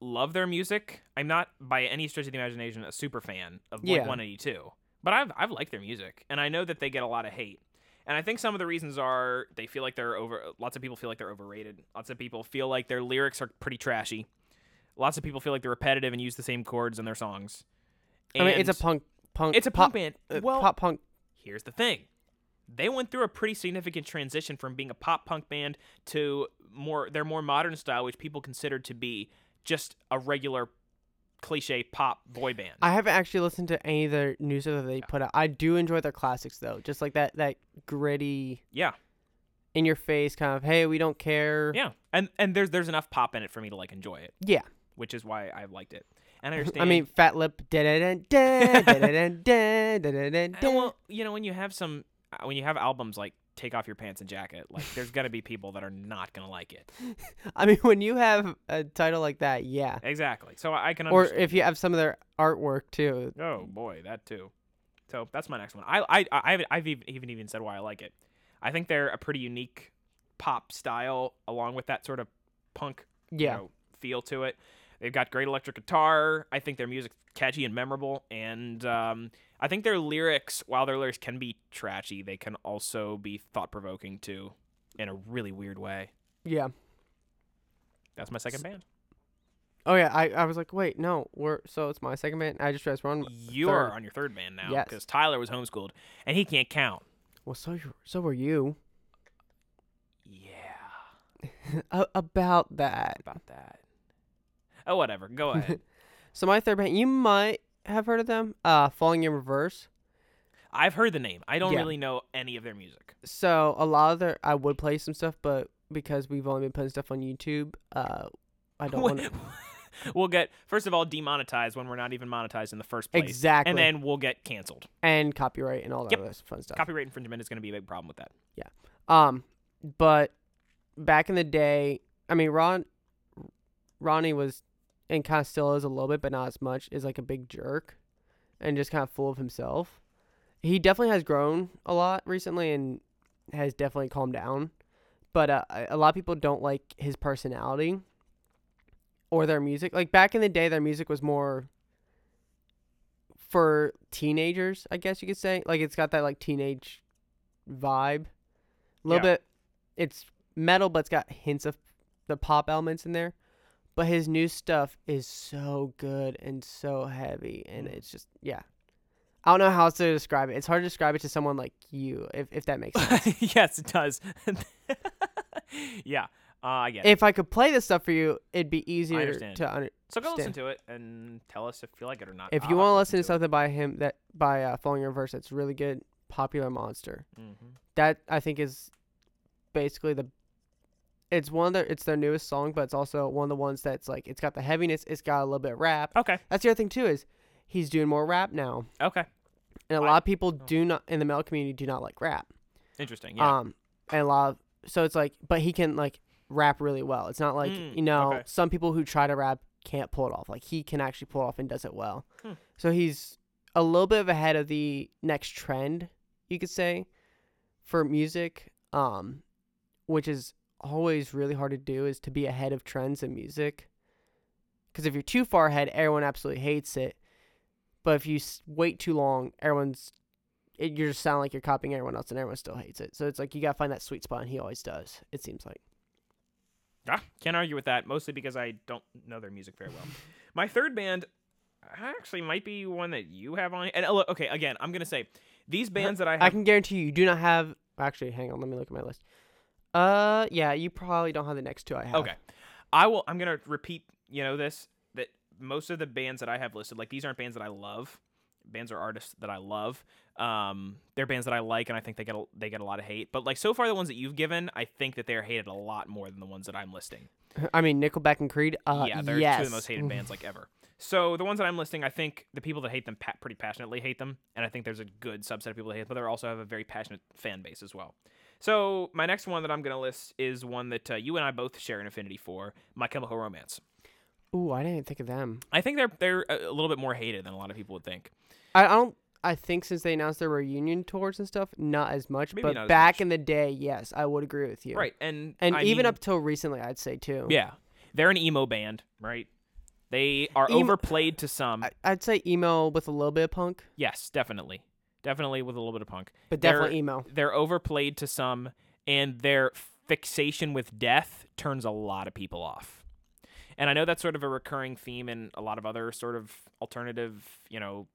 love their music. I'm not by any stretch of the imagination a super fan of Blink Yeah. 182. But I've I've liked their music and I know that they get a lot of hate. And I think some of the reasons are they feel like they're over lots of people feel like they're overrated. Lots of people feel like their lyrics are pretty trashy. Lots of people feel like they're repetitive and use the same chords in their songs. I mean, it's a And punk, punk. it's a pop, punk band. uh, well, pop punk. here's the thing they went through a pretty significant transition from being a pop punk band to more their more modern style which people considered to be just a regular cliche pop boy band. I haven't actually listened to any of their new stuff that they yeah. put out. I do enjoy their classics though, just like that that gritty, yeah, in your face kind of. Hey, we don't care. Yeah, and and there's there's enough pop in it for me to like enjoy it. Yeah, which is why I liked it. And I understand. I mean, Fat Lip. Well, you know, when you have some when you have albums like take off your pants and jacket like there's gonna be people that are not gonna like it [laughs] I mean, when you have a title like that, yeah. exactly so i can Or if you have some of their artwork too. Oh boy, that too. So that's my next one. I I I I've, I've even even even said why I like it. I think they're a pretty unique pop style, along with that sort of punk you Yeah. know, feel to it. They've got great electric guitar. I think their music's catchy and memorable, and um, I think their lyrics, while their lyrics can be trashy, they can also be thought provoking too, in a really weird way. Yeah. That's my second band. Oh yeah. I, I was like, wait, no, we're so it's my second band. I just realized we're on. You are on your third band now Yes. because Tyler was homeschooled and he can't count. Well, so so were you. Yeah. [laughs] About that. about that. Oh, whatever. Go ahead. [laughs] So my third band, you might have heard of them. Uh, Falling in Reverse. I've heard the name. I don't Yeah. really know any of their music. So a lot of their, I would play some stuff, but because we've only been putting stuff on YouTube, uh, I don't want to. [laughs] we'll get first of all demonetized when we're not even monetized in the first place. Exactly. And then we'll get canceled. and copyright and all that Yep. other fun stuff. Copyright infringement is going to be a big problem with that. Yeah. Um, but back in the day, I mean, Ron, Ronnie was, and kind of still is a little bit, but not as much, is like a big jerk, and just kind of full of himself. He definitely has grown a lot recently, and has definitely calmed down. But uh, a lot of people don't like his personality or their music. Like back in the day, their music was more for teenagers, I guess you could say. Like it's got that like teenage vibe. A little Yeah. bit it's metal but it's got hints of the pop elements in there. But his new stuff is so good and so heavy and it's just yeah. I don't know how else to describe it. It's hard to describe it to someone like you, if, if that makes sense. [laughs] yes, it does. [laughs] yeah, uh, I get it. if I could play this stuff for you, it'd be easier to understand. So go listen to it and tell us if you like it or not. If you want to listen to it. something by him that by uh, Falling Reverse, that's really good. Popular Monster. Mhm. That I think is basically the. It's one of their. It's their newest song, but it's also one of the ones that's like it's got the heaviness. It's got a little bit of rap. Okay. That's the other thing too is he's doing more rap now, Okay. and a I- lot of people oh. do not in the male community do not like rap. Interesting. Yeah. Um, and a lot of so it's like, but he can like rap really well. It's not like Mm, you know okay. some people who try to rap can't pull it off. Like he can actually pull it off and does it well. Hmm. So he's a little bit of ahead of the next trend, you could say, for music. Um, which is always really hard to do is to be ahead of trends in music. Because if you're too far ahead, everyone absolutely hates it. But if you wait too long, everyone's it, you just sound like you're copying everyone else, and everyone still hates it. So it's like you gotta find that sweet spot, and he always does. It seems like. Ah, can't argue with that, mostly because I don't know their music very well. [laughs] My third band actually might be one that you have on. And look, okay, again, I'm gonna say these bands that I have. I can guarantee you, you do not have. Actually, hang on. Let me look at my list. Uh, yeah, you probably don't have the next two I have. Okay, I will. I'm gonna repeat. You know this that most of the bands that I have listed, like these aren't bands that I love. Bands are artists that I love. Um, they're bands that I like, and I think they get a, they get a lot of hate. But like so far, the ones that you've given, I think that they're hated a lot more than the ones that I'm listing. [laughs] I mean, Nickelback and Creed. Uh, yeah, they're yes. two of the most hated bands like ever. So the ones that I'm listing, I think the people that hate them pa- pretty passionately hate them, and I think there's a good subset of people that hate, them, but they also have a very passionate fan base as well. So my next one that I'm gonna list is one that uh, you and I both share an affinity for, My Chemical Romance. Ooh, I didn't even think of them. I think they're they're a a little bit more hated than a lot of people would think. I I don't. I think since they announced their reunion tours and stuff, not as much. Maybe but as back much. in the day, yes, I would agree with you. Right, and And I even mean, up till recently, I'd say too. yeah, they're an emo band, right? They are Emo- overplayed to some. I, I'd say emo with a little bit of punk, yes, definitely, definitely with a little bit of punk. but They're- definitely emo. they're overplayed to some, and their fixation with death turns a lot of people off. And I know that's sort of a recurring theme in a lot of other sort of alternative, you know,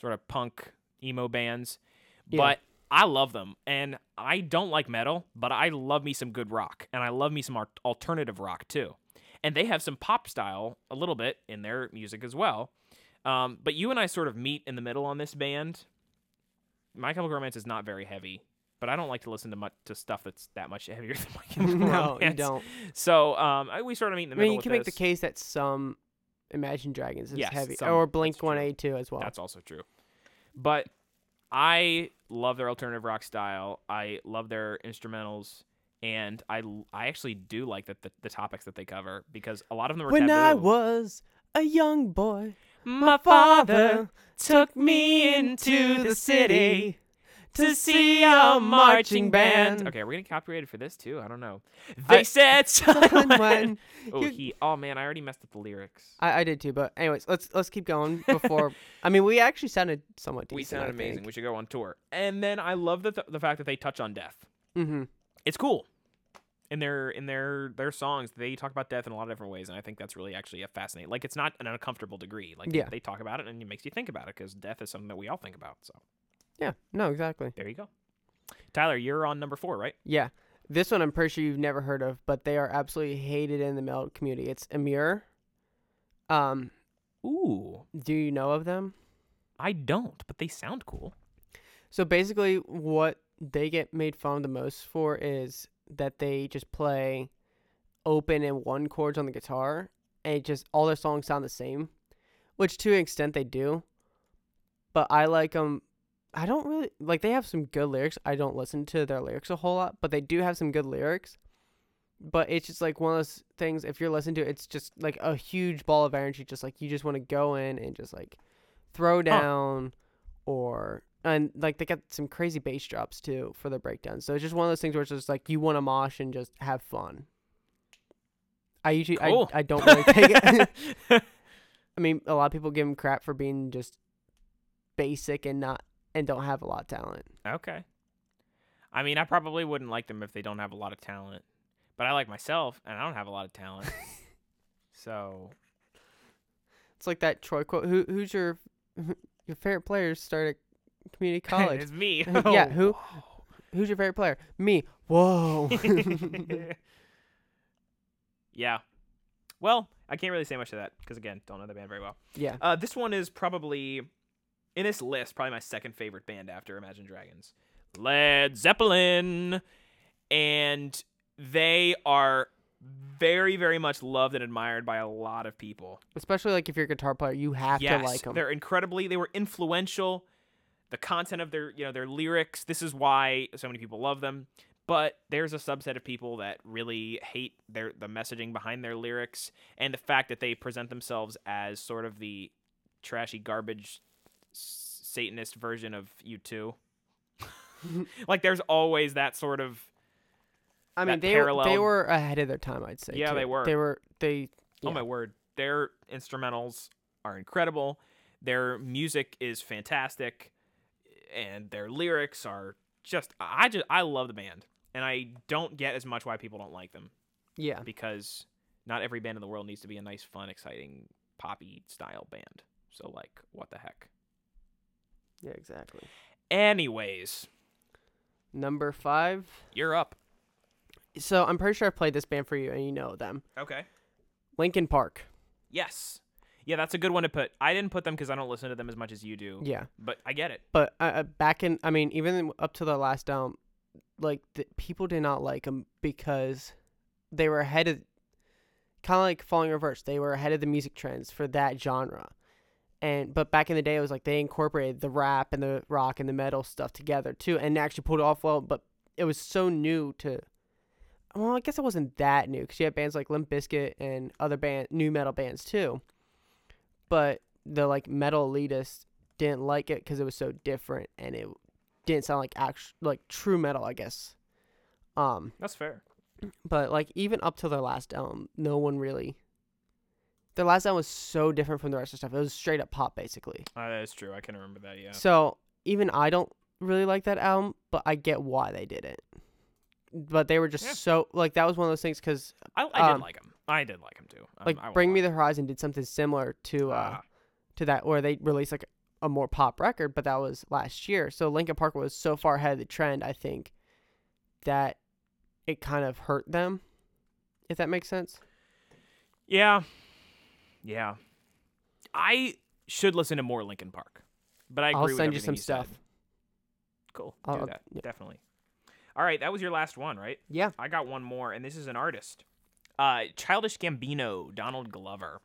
sort of punk emo bands. Yeah. But I love them, and I don't like metal, but I love me some good rock, and I love me some alternative rock too. And they have some pop style a little bit in their music as well. Um, but you and I sort of meet in the middle on this band. My Chemical Romance is not very heavy, but I don't like to listen to much to stuff that's that much heavier [laughs] than My Chemical no, Romance. No, you don't. So um, I, we sort of meet in the I mean, middle you can make the case that some Imagine Dragons is Yes, heavy, some- or Blink. One Eighty Two as well. That's also true. But I love their alternative rock style. I love their instrumentals. And I, I actually do like that the, the topics that they cover because a lot of them are when taboo. I was a young boy, My father took me into the city to see a marching band. Okay, are we getting copyrighted for this too? I don't know. I- They said son when when. Oh, you- he. Oh man, I already messed up the lyrics. I, I did too, but anyways, let's let's keep going before. [laughs] I mean, we actually sounded somewhat decent. we sound I amazing. We should go on tour. And then I love the th- the fact that they touch on death. Mm-hmm. It's cool. In their in their their songs, they talk about death in a lot of different ways, and I think that's really actually a fascinating. Like it's not an uncomfortable degree. Like Yeah. they talk about it, and it makes you think about it because death is something that we all think about. So Yeah. No, exactly. there you go. Tyler, you're on number four, right? Yeah. This one I'm pretty sure you've never heard of, but they are absolutely hated in the male community. It's Emmure. Um, Ooh, Do you know of them? I don't, but they sound cool. So basically, what they get made fun of the most for is that they just play open and one chords on the guitar, and it just all their songs sound the same, which to an extent they do. But I like them. I don't really like. They have some good lyrics. I don't listen to their lyrics a whole lot, but they do have some good lyrics. But it's just like one of those things. If you're listening to it, it's just like a huge ball of energy. Just like you just want to go in and just like throw down or and like they got some crazy bass drops too for the breakdowns. So it's just one of those things where it's just like you want to mosh and just have fun. I usually Cool. I, I don't really take it. [laughs] [laughs] I mean, a lot of people give them crap for being just basic and not and don't have a lot of talent. okay. I mean, I probably wouldn't like them if they don't have a lot of talent, but I like myself, and I don't have a lot of talent. [laughs] so It's like that Troy quote. Who who's your your favorite player started community [laughs] college? it's me. [laughs] Yeah, who? who's your favorite player? Me. [laughs] Whoa. yeah. Well, I can't really say much to that because again, don't know the band very well. yeah. Uh, this one is probably in this list, probably my second favorite band after Imagine Dragons, Led Zeppelin, and they are very, very much loved and admired by a lot of people. Especially like if you're a guitar player, you have yes, to like them. they're incredibly. They were influential. The content of their, you know, their lyrics. This is why so many people love them. But there's a subset of people that really hate their the messaging behind their lyrics and the fact that they present themselves as sort of the trashy garbage Satanist version of U2. [laughs] like there's always that sort of I mean, they were, they were ahead of their time. I'd say. Yeah, too. they were. They were. They. Oh my word. Their instrumentals are incredible. Their music is fantastic and their lyrics are just I just I love the band. And I don't get as much why people don't like them Yeah. because not every band in the world needs to be a nice, fun, exciting, poppy style band. So like, what the heck? Yeah. Exactly. Anyways, Number five. you're up. So I'm pretty sure I've played this band for you, and you know them. Okay. Linkin Park. Yes. Yeah, that's a good one to put. I didn't put them because I don't listen to them as much as you do. Yeah. But I get it. But uh, uh, back in, I mean, even up to the last album, like the, people did not like them because they were ahead of, kind of like falling reverse. They were ahead of the music trends for that genre, and but back in the day, it was like they incorporated the rap and the rock and the metal stuff together too, and actually pulled it off well. But it was so new to. Well, I guess it wasn't that new because you had bands like Limp Bizkit and other band nu metal bands too. But the like metal elitists didn't like it because it was so different and it didn't sound like actual like true metal, I guess. Um, That's fair. but like even up to their last album, no one really. Their last album was so different from the rest of the stuff. It was straight up pop, basically. Uh, that's true. I can remember that. Yeah. So even I don't really like that album, but I get why they did it. But they were just Yeah. so like that was one of those things because I, I did um, like him. I did like him too. Um, like Bring Me the Horizon did something similar to uh Ah, to that where they released like a more pop record, but that was last year. So Linkin Park was so far ahead of the trend, I think, that it kind of hurt them. If that makes sense. yeah, yeah. I should listen to more Linkin Park, but I agree I'll send you some stuff. said. Cool. I'll- Do that yeah. definitely. All right, that was your last one, right? Yeah. I got one more, and this is an artist. Uh, Childish Gambino, Donald Glover,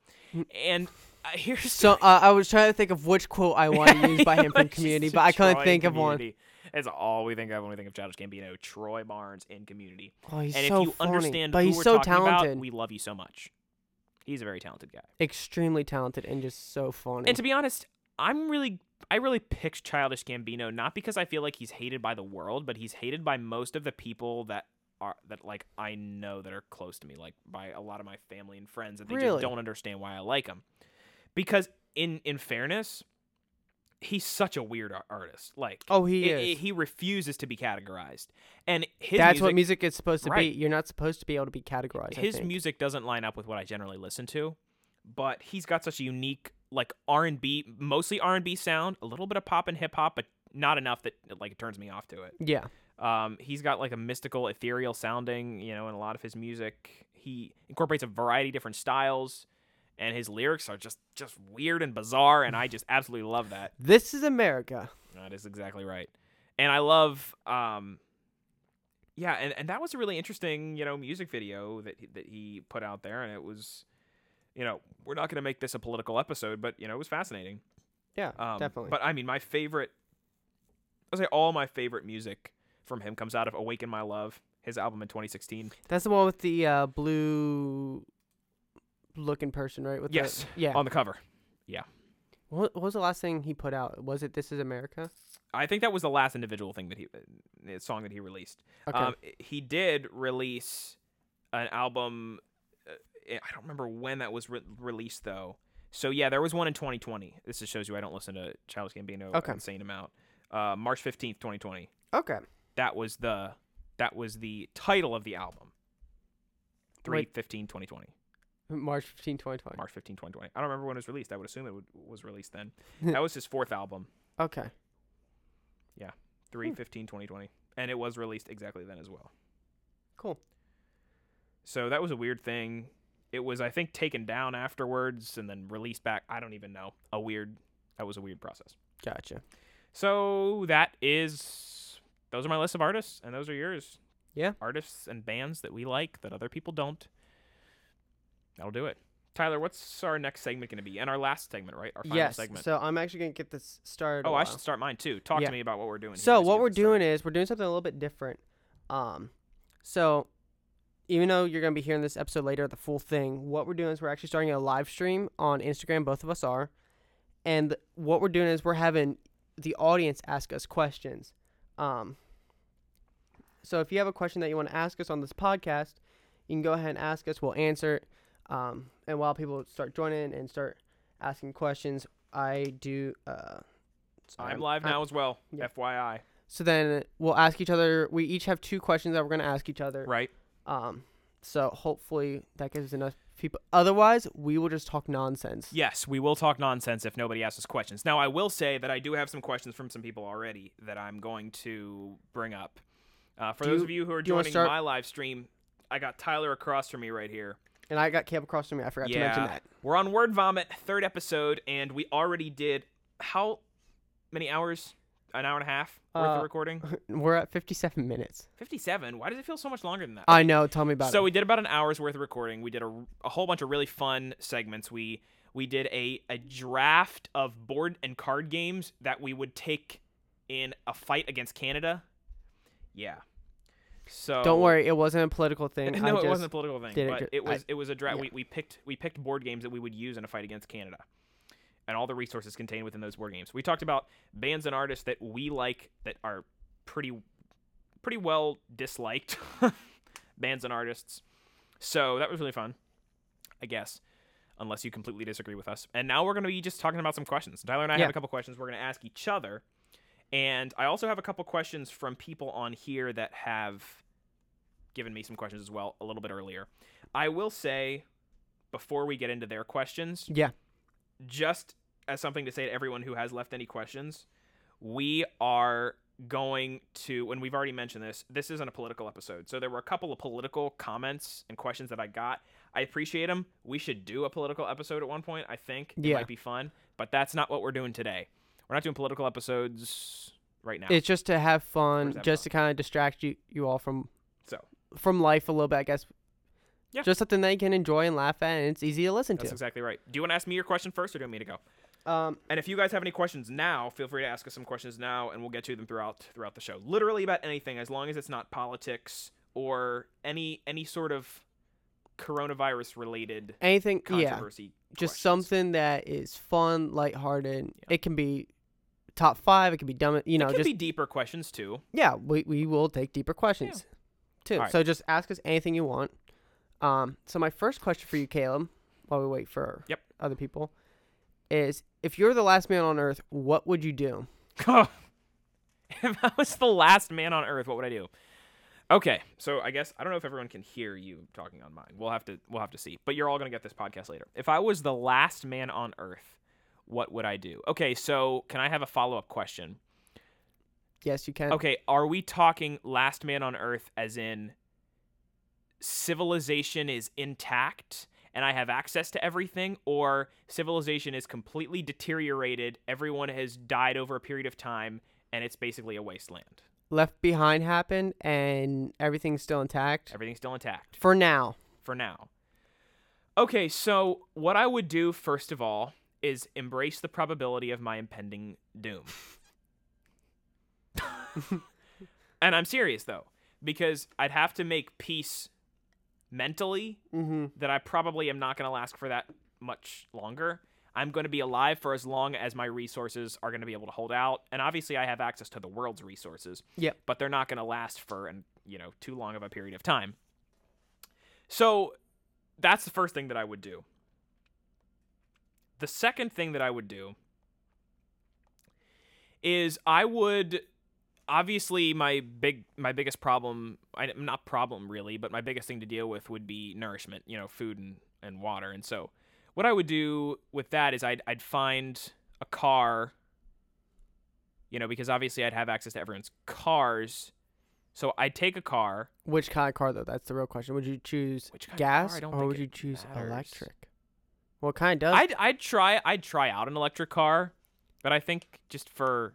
and uh, here's Mm. So uh, I was trying to think of which quote I want to use by [laughs] him from Community, but I couldn't think of one. That's all we think of when we think of Childish Gambino. Troy Barnes in Community. Oh, he's and so if you funny, understand but who he's we're so talented, about, we love you so much. He's a very talented guy. extremely talented, and just so funny. And to be honest, I'm really I really picked Childish Gambino not because I feel like he's hated by the world, but he's hated by most of the people that are that like I know that are close to me, like by a lot of my family and friends, and they Really? just don't understand why I like him. Because in in fairness, he's such a weird artist. Like oh, he i- i- is. he refuses to be categorized, and his That's music, what music is supposed to Right. be. You're not supposed to be able to be categorized. His music doesn't line up with what I generally listen to, but he's got such a unique like R and B, mostly R and B sound, a little bit of pop and hip hop, but not enough that like it turns me off to it. Yeah. Um, he's got like a mystical, ethereal sounding, you know, in a lot of his music. He incorporates a variety of different styles, and his lyrics are just just weird and bizarre, and I just [laughs] absolutely love that. This is America. That is exactly right. And I love um yeah, and, and that was a really interesting, you know, music video that that he put out there and it was you know, we're not going to make this a political episode, but you know, it was fascinating. Yeah, Um, definitely. But I mean, my favorite I'll say all my favorite music from him comes out of Awaken My Love, his album in 2016. That's the one with the uh, blue looking person, right? With Yes, The, yeah. On the cover. Yeah. What, what was the last thing he put out? Was it This Is America? I think that was the last individual thing that he uh, song that he released. Okay. Um, he did release an album. Uh, I don't remember when that was re- released though. So yeah, there was one in 2020. This just shows you I don't listen to Childish Gambino Okay. an insane amount. Uh, March 15th, 2020. okay. That was the that was the title of the album. 3 Wait. 15 2020. March 15, 2020. March 15 2020. I don't remember when it was released. I would assume it would, was released then. [laughs] that was his fourth album. Okay. 3 Hmm. 15 2020 and it was released exactly then as well. Cool. So that was a weird thing. It was, I think, taken down afterwards and then released back. I don't even know. A weird. That was a weird process. Gotcha. So that is. Those are my list of artists, and those are yours. Yeah. Artists and bands that we like that other people don't. That'll do it. Tyler, what's our next segment going to be? And our last segment, right? Our final yes. segment. So I'm actually going to get this started. oh, I should start mine too. Talk Yeah. to me about what we're doing. So what we're doing is we're doing something a little bit different. Um, so even though you're gonna be hearing this episode later, the full thing, what we're doing is we're actually starting a live stream on Instagram. Both of us are, and what we're doing is we're having the audience ask us questions. Um, so if you have a question that you want to ask us on this podcast, you can go ahead and ask us. We'll answer it. Um, and while people start joining and start asking questions, I do. Uh, sorry, I'm live I'm- now as well. yeah. FYI. so then we'll ask each other. We each have two questions that we're gonna ask each other. Right. Um, so hopefully that gives us enough people. Otherwise, we will just talk nonsense. Yes, we will talk nonsense if nobody asks us questions. Now, I will say that I do have some questions from some people already that I'm going to bring up. Uh, for Do those you- of you who are do you wanna joining start- my live stream, I got Tyler across from me right here. And I got Caleb across from me. I forgot to mention that. We're on Word Vomit, third episode, and we already did how many hours? An hour and a half worth Uh, of recording? [laughs] We're at 57 minutes. 57. Why does it feel so much longer than that? I know. Tell me about so it. So we did about an hour's worth of recording. We did a, a whole bunch of really fun segments. We we did a, a draft of board and card games that we would take in a fight against Canada. Yeah. So Don't worry, it wasn't a political [laughs] thing. No, it wasn't a political thing, did it but it was I- it was a draft. yeah. We, we picked we picked board games that we would use in a fight against Canada, and all the resources contained within those board games. We talked about bands and artists that we like that are pretty pretty well disliked [laughs] bands and artists. So that was really fun, I guess, unless you completely disagree with us. And now we're going to be just talking about some questions. Tyler and I Yeah. have a couple questions we're going to ask each other, and I also have a couple questions from people on here that have given me some questions as well a little bit earlier. I will say before we get into their questions, Yeah. just as something to say to everyone who has left any questions, we are going to, and we've already mentioned this, this isn't a political episode. So there were a couple of political comments and questions that I got. I appreciate them. We should do a political episode at one point, I think. It Yeah. might be fun, but that's not what we're doing today. We're not doing political episodes right now. It's just to have fun, just to kind of distract you, you all from So. from life a little bit, I guess. Yeah. Just something that you can enjoy and laugh at, and it's easy to listen that's to. That's exactly right. Do you want to ask me your question first, or do you want me to go? Um, And if you guys have any questions now, feel free to ask us some questions now, and we'll get to them throughout throughout the show. Literally about anything, as long as it's not politics or any any sort of coronavirus related anything, yeah. controversy. just questions. something that is fun, lighthearted. It can be top five. It can be dumb. You know, it can just be deeper questions too. yeah. We we will take deeper questions too. Alright. So just ask us anything you want. Um. So my first question for you, Caleb, while we wait for Yep. other people, is if you're the last man on Earth, what would you do? [laughs] if I was the last man on Earth, what would I do? Okay, so I guess I don't know if everyone can hear you talking on mine. We'll have to we'll have to see. But you're all gonna get this podcast later. If I was the last man on Earth, what would I do? Okay, so can I have a follow up question? Yes, you can. Okay, are we talking last man on Earth as in civilization is intact and I have access to everything, or civilization is completely deteriorated, everyone has died over a period of time, and it's basically a wasteland. Left Behind happened and everything's still intact Everything's still intact for now. for now. Okay, so what I would do first of all is embrace the probability of my impending doom. [laughs] and I'm serious though, because I'd have to make peace mentally Mm-hmm. that I probably am not going to last for that much longer. I'm going to be alive for as long as my resources are going to be able to hold out, and obviously I have access to the world's resources. Yep. But they're not going to last for and you know too long of a period of time. So that's the first thing that I would do. The second thing that I would do is I would obviously my big my biggest problem I, not problem really but my biggest thing to deal with would be nourishment you know food and, and water and so what i would do with that is I'd, I'd find a car you know because obviously i'd have access to everyone's cars so i'd take a car Which kind of car though? That's the real question. Would you choose Which kind of car? gas or would you choose matters. electric? What kind does? I'd, I'd try i'd try out an electric car but i think just for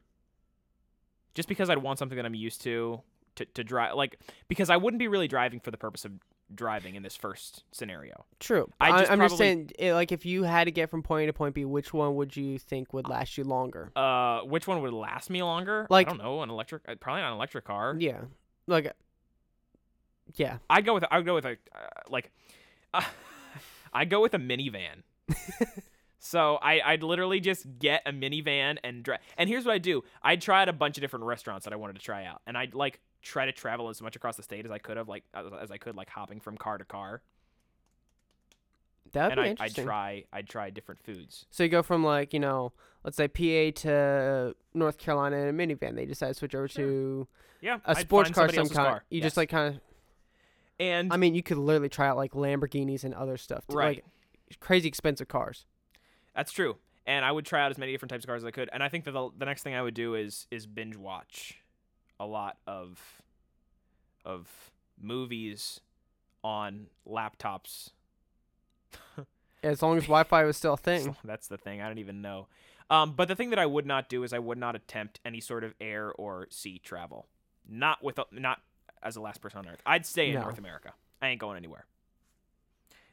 just because i'd want something that i'm used to to, to drive like because i wouldn't be really driving for the purpose of driving in this first scenario True. I, just I'm just saying, eh, like, if you had to get from point A to point B, which one would you think would last you longer? Uh, which one would last me longer? Like- I don't know, an electric, uh, probably not an electric car. Yeah, like, yeah. I'd go with, I'd go with a, uh, like, uh, [laughs] I'd go with a minivan. [laughs] so I, I'd literally just get a minivan and drive. And here's what I do: I'd try out a bunch of different restaurants that I wanted to try out, and I'd like try to travel as much across the state as I could have, like as, I could, like hopping from car to car. That'd and be I, I'd try, I'd try different foods. So you go from like you know, let's say PA to North Carolina in a minivan. They decide to switch over Sure. to Yeah, a I'd sports car, some kind. car. You just like kind of. and I mean, you could literally try out like Lamborghinis and other stuff. too, right. Like crazy expensive cars. That's true. And I would try out as many different types of cars as I could. And I think that the, the next thing I would do is is binge watch a lot of of movies on laptops. As long as Wi-Fi was still a [laughs] thing. That's the thing. I don't even know. Um, but the thing that I would not do is I would not attempt any sort of air or sea travel. Not with a, not as the last person on Earth. I'd stay in No. North America. I ain't going anywhere.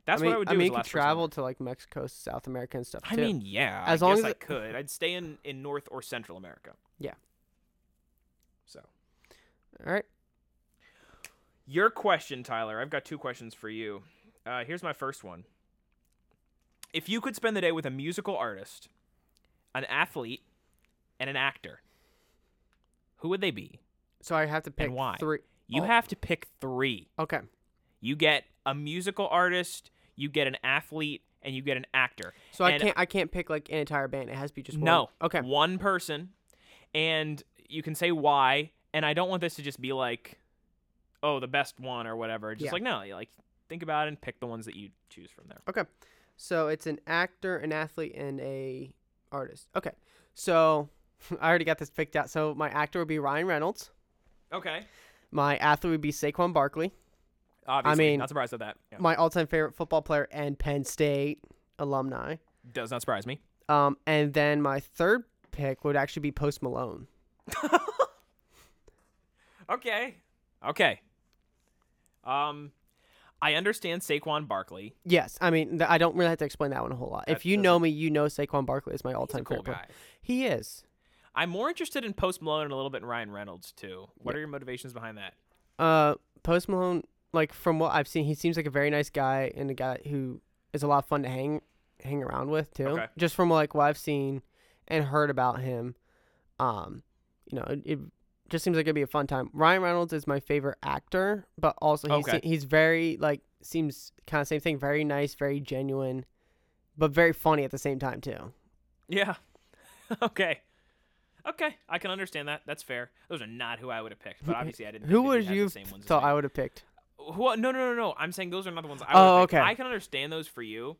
That's I mean, what I would do. I mean, you could last person on travel to like Mexico, South America, and stuff I too. mean, yeah. As I long as I could. I'd stay in in North or Central America. Yeah. So all right. your question, Tyler. I've got two questions for you. Uh, here's my first one. If you could spend the day with a musical artist, an athlete, and an actor, who would they be? So I have to pick why? three. You Oh. have to pick three. Okay. You get a musical artist, you get an athlete, and you get an actor. So I can't. I can't pick like an entire band. It has to be just one. No. Okay. One person, and you can say why. And I don't want this to just be like, oh, the best one or whatever. Just Yeah. like no, you like think about it and pick the ones that you choose from there. Okay. So it's an actor, an athlete, and a artist. Okay. So [laughs] I already got this picked out. So my actor would be Ryan Reynolds. Okay. My athlete would be Saquon Barkley. Obviously, mean- not surprised at that. Yeah. My all-time favorite football player and Penn State alumni. Does not surprise me. Um, and then my third pick would actually be Post Malone. [laughs] Okay. Okay. Um, I understand Saquon Barkley. Yes, I mean th- I don't really have to explain that one a whole lot. That if you know me, you know Saquon Barkley is my all-time cool favorite player. guy. He is. I'm more interested in Post Malone and a little bit in Ryan Reynolds too. What Yeah. are your motivations behind that? Uh, Post Malone, like from what I've seen, he seems like a very nice guy and a guy who is a lot of fun to hang hang around with too. Okay. Just from like what I've seen and heard about him, um, you know, it, it just seems like it'd be a fun time. Ryan Reynolds is my favorite actor, but also he's Okay. he's very like seems kind of same thing, very nice, very genuine, but very funny at the same time too. Yeah. [laughs] okay. Okay, I can understand that. That's fair. Those are not who I would have picked, but obviously I didn't. Who think would you'd the same ones thought. I would have picked? Who, no, no, no, no. I'm saying those are not the ones I Oh, would. okay. I can understand those for you.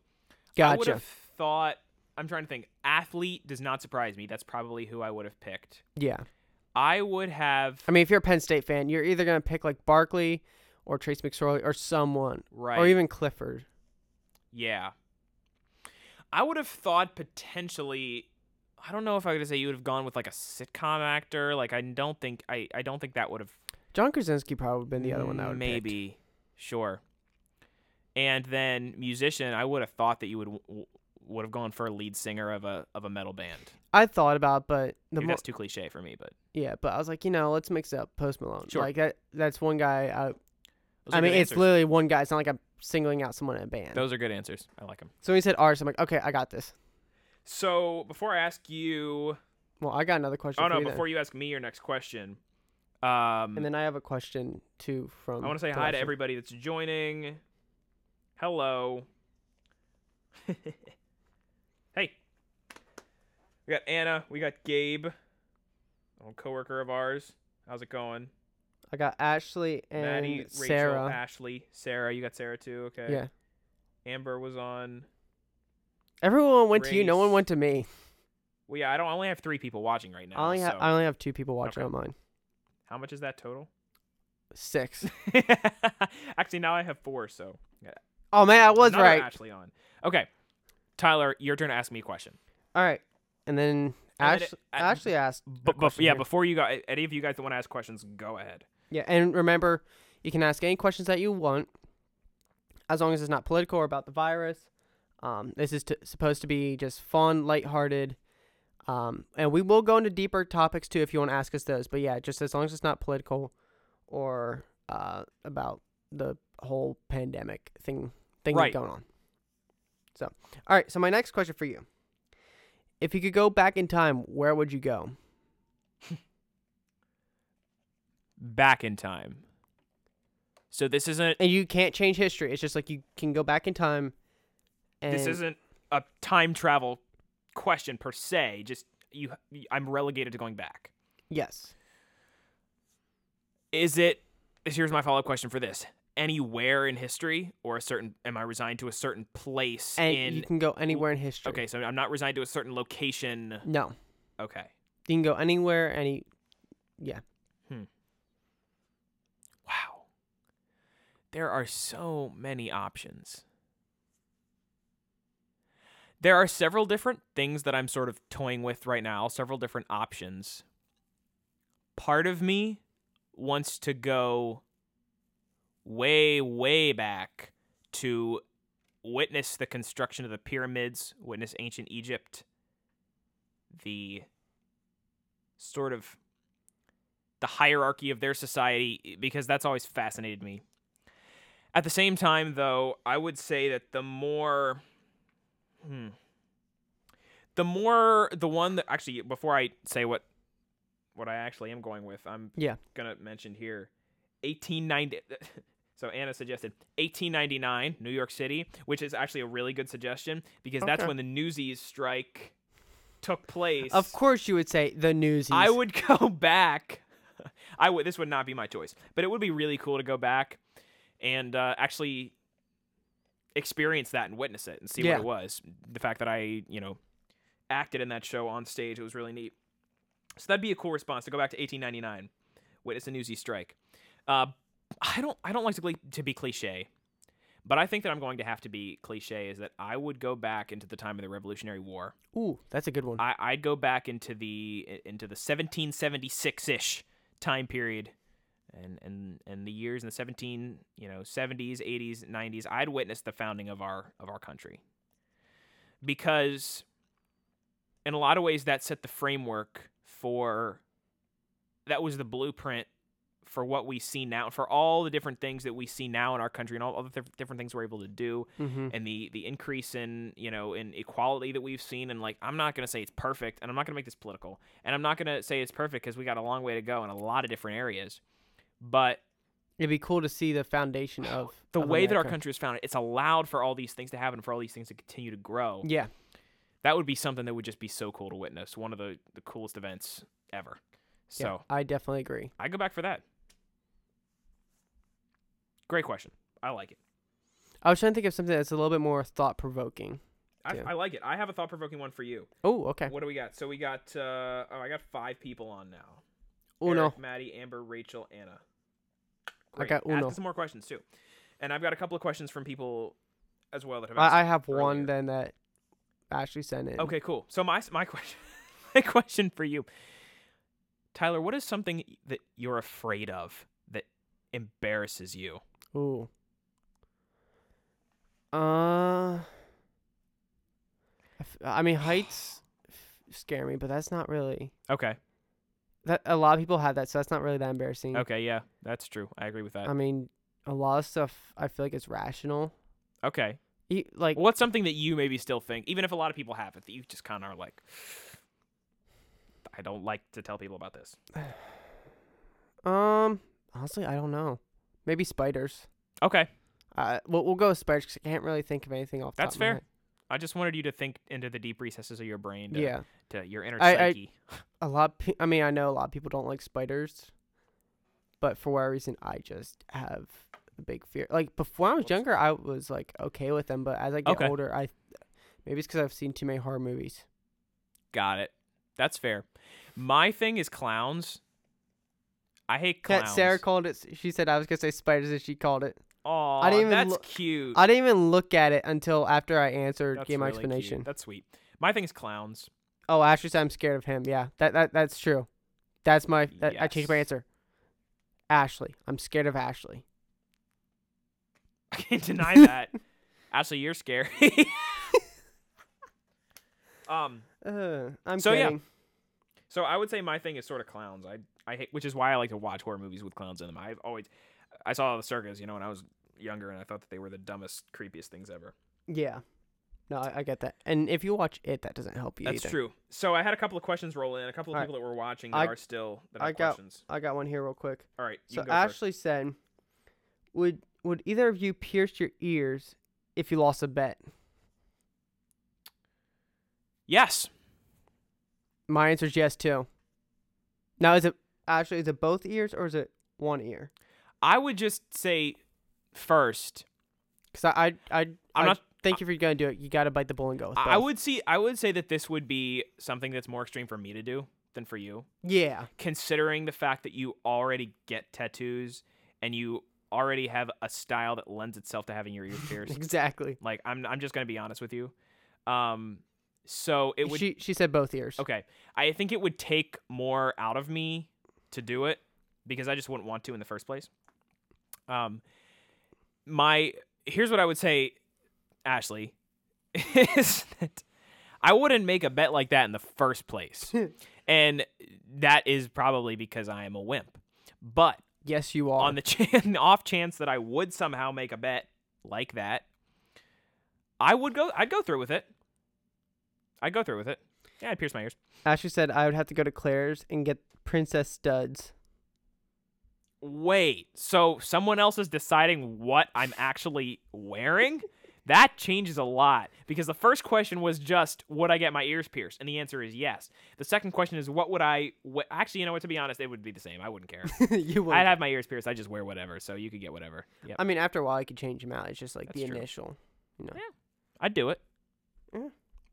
I would Gotcha. have thought. I'm trying to think. Athlete does not surprise me. That's probably who I would have picked. Yeah. I would have. I mean, if you're a Penn State fan, you're either gonna pick like Barkley or Trace McSorley or someone, Right. or even Clifford. Yeah. I would have thought potentially I don't know if I would say you would have gone with like a sitcom actor. Like I don't think I, I don't think that would have John Krasinski probably would have been the other one that would have picked. maybe sure. And then musician, I would have thought that you would w- would have gone for a lead singer of a of a metal band. I thought about, but the Maybe more, that's too cliche for me, but yeah, but I was like, you know, let's mix it up. Post Malone, Sure. like that. That's one guy. I, those I are mean, good it's answers. literally one guy. It's not like I'm singling out someone in a band. those are good answers. I like them. so when he said artist, I'm like, okay, I got this. So before I ask you, Well, I got another question. oh for no, you then. before you ask me your next question, um, And then I have a question too from. I want to say hi to everybody that's joining. Hello. [laughs] hey. We got Anna. We got Gabe, a coworker of ours. How's it going? I got Ashley and Maddie, Rachel, Sarah. Ashley, Sarah. You got Sarah too. Okay. Yeah. Amber was on. Everyone went to you. No one went to me. Well, yeah. I don't I only have three people watching right now. I only have so I only have two people watching Okay. on mine. How much is that total? Six. [laughs] Actually, now I have four. So Oh man, I was another right. Ashley on. Okay, Tyler, your turn to ask me a question. All right. And then And then it- Ashley asked. But, yeah, here. before you go, any of you guys that want to ask questions, go ahead. Yeah, and remember, you can ask any questions that you want, as long as it's not political or about the virus. Um, this is t- supposed to be just fun, lighthearted, um, and we will go into deeper topics too if you want to ask us those. But yeah, just as long as it's not political or uh, about the whole pandemic thing thing Right. going on. So, all right. So my next question for you: If you could go back in time, where would you go? [laughs] Back in time. So this isn't And you can't change history. It's just like you can go back in time. And this isn't a time travel question per se. Just you, I'm relegated to going back. Yes. Is it? Here's my follow up question for this. Anywhere in history, or a certain? Am I resigned to a certain place And in? you can go anywhere in history. okay, so I'm not resigned to a certain location. No. Okay. You can go anywhere, any. Yeah. Hmm. Wow. There are so many options. There are several different things that I'm sort of toying with right now, several different options. Part of me wants to go way, way back to witness the construction of the pyramids, witness ancient Egypt, the sort of the hierarchy of their society because that's always fascinated me. At the same time, though, I would say that the more, hmm, the more the one that actually before I say what what I actually am going with, I'm Yeah. gonna mention here, 1890. [laughs] So Anna suggested 1899, New York City, which is actually a really good suggestion because that's when the Newsies strike took place. Of course, you would say the newsies. I would [laughs] go back. I would. This would not be my choice, but it would be really cool to go back and uh, actually experience that and witness it and see Yeah. what it was. The fact that I, you know, acted in that show on stage, it was really neat. So that'd be a cool response to go back to 1899, witness a Newsy strike. Uh, I don't. I don't like to to be cliche, but I think that I'm going to have to be cliche. Is that I would go back into the time of the Revolutionary War. Ooh, that's a good one. I, I'd go back into the into the 1776 ish time period, and and and the years in the 17 you know 70s, 80s, 90s. I'd witnessed the founding of our of our country because, in a lot of ways, that set the framework for. That was the blueprint for what we see now, for all the different things that we see now in our country, and all the diff- different things we're able to do mm-hmm. and the the increase in you know in equality that we've seen and like i'm not going to say it's perfect and i'm not going to make this political and i'm not going to say it's perfect because we got a long way to go in a lot of different areas but It'd be cool to see the foundation of [sighs] the of way that our country is founded it's allowed for all these things to happen for all these things to continue to grow Yeah. that would be something that would just be so cool to witness one of the the coolest events ever so yeah, I definitely agree. i go back for that great question i like it I was trying to think of something that's a little bit more thought provoking. I, I like it i have a thought-provoking one for you Oh, okay. what do we got so we got uh oh i got five people on now Uno. Eric, Maddie, Amber, Rachel, Anna. I got Great. uno. Ask some more questions too, and I've got a couple of questions from people as well that have asked. I, I have one then that Ashley sent in. Okay, cool. So my my [laughs] question my question for you, Tyler, what is something that you're afraid of that embarrasses you? Ooh. Uh. I mean, heights [sighs] scare me, but that's not really Okay. That. A lot of people have that, so that's not really that embarrassing. Okay, yeah, that's true. I agree with that. I mean, a lot of stuff I feel like it's rational. okay. E- like What's something that you maybe still think, even if a lot of people have it, that you just kind of are like, I don't like to tell people about this. [sighs] um, honestly, I don't know. Maybe spiders. Okay, Uh, we'll, we'll go with spiders because I can't really think of anything off. the That's top of my fair. I just wanted you to think into the deep recesses of your brain, to, Yeah, to your inner I- I- psyche. [laughs] a lot. Pe- I mean, I know a lot of people don't like spiders, but for whatever reason, I just have a big fear. Like before I was younger, I was like okay with them, but as I get Okay. older, I maybe it's because I've seen too many horror movies. Got it. That's fair. My thing is clowns. I hate clowns. That Sarah called it. She said I was gonna say spiders, and she called it. Aw, I didn't even that's look- cute. I didn't even look at it until after I answered, That's gave my really cute. explanation. That's sweet. My thing is clowns. Oh, Ashley said I'm scared of him. Yeah, that that that's true. That's my. That, I changed my answer. Ashley, I'm scared of Ashley. [laughs] I can't deny that. [laughs] Ashley, you're scary. [laughs] um, Uh, I'm So, yeah. so I would say my thing is sort of clowns. I I hate, which is why I like to watch horror movies with clowns in them. I've always, I saw the circus, you know, when I was younger, and I thought that they were the dumbest, creepiest things ever. Yeah. No, I, I get that. And if you watch it, that doesn't help you That's either. true. So I had a couple of questions roll in. A couple of Alright. people that were watching that I- are still that have got- questions. I got one here real quick. All right, you So can go first. Ashley said, "Would would either of you pierce your ears if you lost a bet?" Yes. My answer is yes too. Now, is it Ashley? Is it both ears or is it one ear? I would just say first. Because I, I, I, I'm I not. think if you're gonna do it, you gotta bite the bullet and go with both. I would see. I would say that this would be something that's more extreme for me to do than for you, Yeah. considering the fact that you already get tattoos and you already have a style that lends itself to having your ears [laughs] pierced. Exactly. like I'm. I'm just gonna be honest with you. Um. So it would. she she said both ears. Okay. I think it would take more out of me to do it because I just wouldn't want to in the first place. Um my here's what I would say Ashley [laughs] is that I wouldn't make a bet like that in the first place. [laughs] and that is probably because I am a wimp. But Yes, you are. on the [laughs] chan- off chance that I would somehow make a bet like that, I would go I'd go through with it. I'd go through with it. Yeah, I'd pierce my ears. Ashley said I would have to go to Claire's and get princess studs. Wait, so someone else is deciding what I'm actually wearing? That changes a lot because the first question was just would I get my ears pierced, and the answer is yes. The second question is what would I? Actually, you know what? To be honest, it would be the same. I wouldn't care. [laughs] you would. I'd have my ears pierced. I just wear whatever, so you could get whatever. Yep, I mean, after a while, you could change them out. It's just like the That's true. initial. You know. I'd do it. Yeah.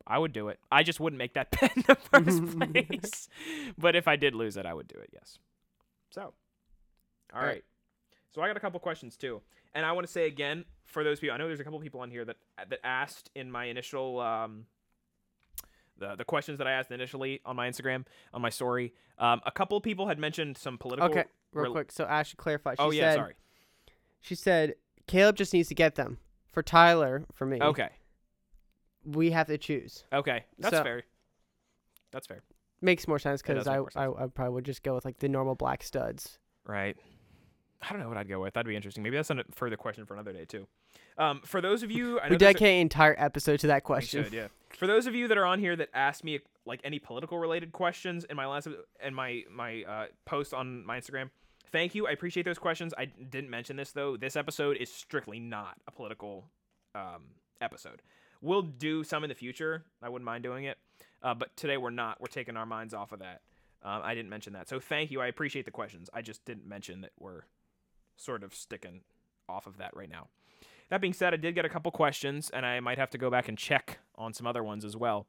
I would do it. I just wouldn't make that [laughs] bet in the [laughs] first place. but if I did lose it, I would do it. Yes. So, all All right. right. So I got a couple questions too, and I want to say again for those people. I know there's a couple people on here that that asked in my initial um, the the questions that I asked initially on my Instagram on my story. Um, a couple people had mentioned some political. Okay, real rel- quick. So Ashley clarified. She oh yeah, said, sorry. She said Caleb just needs to get them. For Tyler, for me, Okay, we have to choose. okay, that's So- fair. That's fair. Makes more sense because I, I. I probably would just go with like the normal black studs. Right. I don't know what I'd go with. That'd be interesting. Maybe that's a further question for another day too. Um, for those of you, I know We dedicate an entire episode to that question. should, yeah. For those of you that are on here that asked me like any political related questions in my last in my my uh, post on my Instagram, thank you. I appreciate those questions. I didn't mention this though. This episode is strictly not a political um, episode. We'll do some in the future. I wouldn't mind doing it, uh, but today we're not. We're taking our minds off of that. Um, I didn't mention that, so thank you. I appreciate the questions. I just didn't mention that we're sort of sticking off of that right now. That being said, I did get a couple questions, and I might have to go back and check on some other ones as well.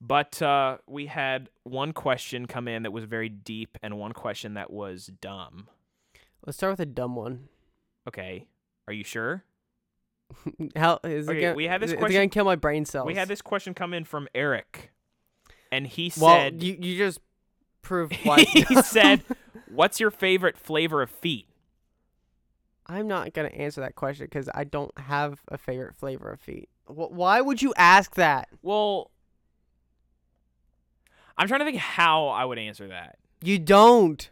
But uh, we had one question come in that was very deep, and one question that was dumb. Let's start with a dumb one. Okay, are you sure? [laughs] How is it gonna, we had this question- gonna kill my brain cells? We had this question come in from Eric, and he Well, said, you you just [laughs] proved why. he said, "What's your favorite flavor of feet?" I'm not gonna answer that question because I don't have a favorite flavor of feet. Wh- why would you ask that? Well, I'm trying to think how I would answer that. You don't.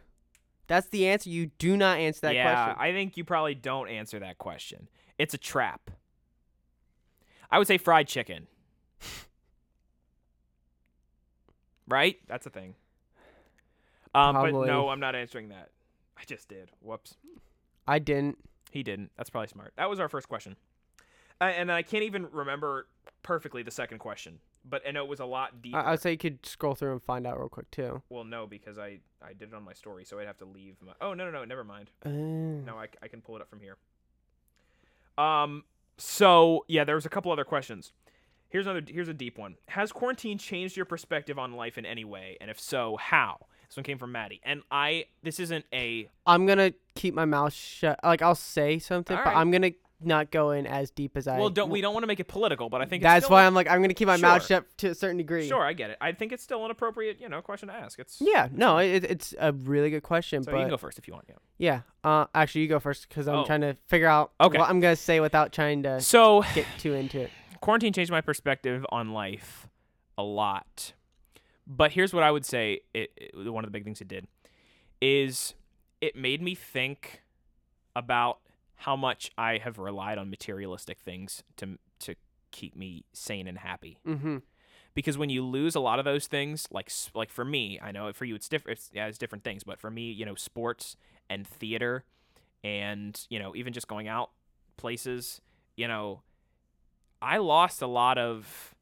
That's the answer. You do not answer that yeah, question. I think you probably don't answer that question. It's a trap. I would say fried chicken. [laughs] right? That's a thing. Um, but Probably. no, I'm not answering that. I just did. Whoops. I didn't. He didn't. That's probably smart. That was our first question. Uh, and I can't even remember perfectly the second question, but I know it was a lot deeper. I, I'd say you could scroll through and find out real quick too. well, no, because I I did it on my story, so I'd have to leave. My, oh no no no, never mind. Uh, No, I, I can pull it up from here. Um. So yeah, there was a couple other questions. Here's another. Here's a deep one. Has quarantine changed your perspective on life in any way? And if so, how? This one came from Maddie. And I. This isn't a. I'm gonna keep my mouth shut. Like I'll say something, but. I'm gonna not go in as deep as I. Well, don't we don't want to make it political, but I think it's That's why I'm like I'm gonna keep my mouth shut to a certain degree. Sure, I get it. I think it's still an appropriate, you know, question to ask. It's Yeah. No, it, it's a really good question, So but you can go first if you want. Yeah. yeah. Uh, actually, you go first because I'm Oh. trying to figure out Okay. what I'm gonna say without trying to So get too into it. [laughs] quarantine changed my perspective on life a lot. But here's what I would say: it, it- one of the big things it did is it made me think about how much I have relied on materialistic things to to keep me sane and happy. Mm-hmm. because when you lose a lot of those things like like for me i know for you it's different it's, yeah, it's different things but for me you know sports and theater and you know even just going out places you know i lost a lot of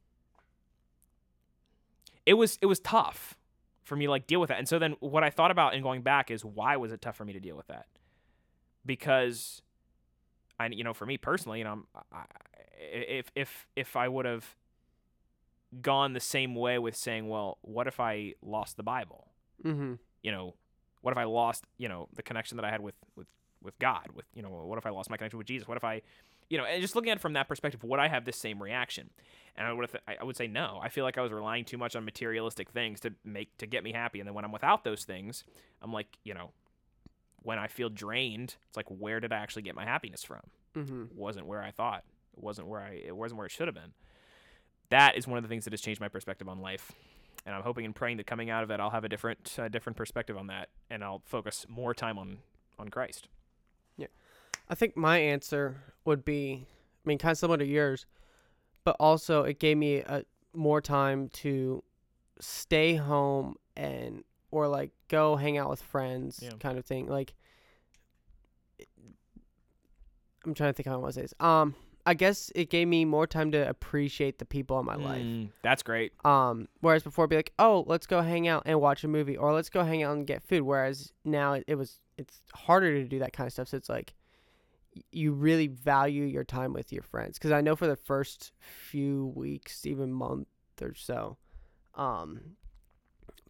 it was it was tough for me to like deal with that and so then what i thought about in going back is why was it tough for me to deal with that because i you know for me personally you know I'm, I, if if if i would have gone the same way with saying, well, what if I lost the Bible? Mm-hmm. You know, what if I lost, you know, the connection that I had with with with God? With you know, what if I lost my connection with Jesus? What if I, you know, and just looking at it from that perspective, would I have this same reaction? And I would have, I would say no. I feel like I was relying too much on materialistic things to make to get me happy, and then when I'm without those things, I'm like, you know, when I feel drained, it's like, where did I actually get my happiness from? Mm-hmm. Wasn't where I thought. It wasn't where I. It wasn't where it should have been. That is one of the things that has changed my perspective on life, and I'm hoping and praying that coming out of it, I'll have a different, uh, different perspective on that, and I'll focus more time on on Christ. I think my answer would be, I mean, kind of similar to yours, but also it gave me a more time to stay home and or like go hang out with friends, Yeah. kind of thing. Like, I'm trying to think how I want to say this. Um, I guess it gave me more time to appreciate the people in my life. Mm, that's great. Um, whereas before, it'd be like, oh, let's go hang out and watch a movie, or let's go hang out and get food. Whereas now it, it was, it's harder to do that kind of stuff. So it's like, you really value your time with your friends. Because I know for the first few weeks, even month or so, um,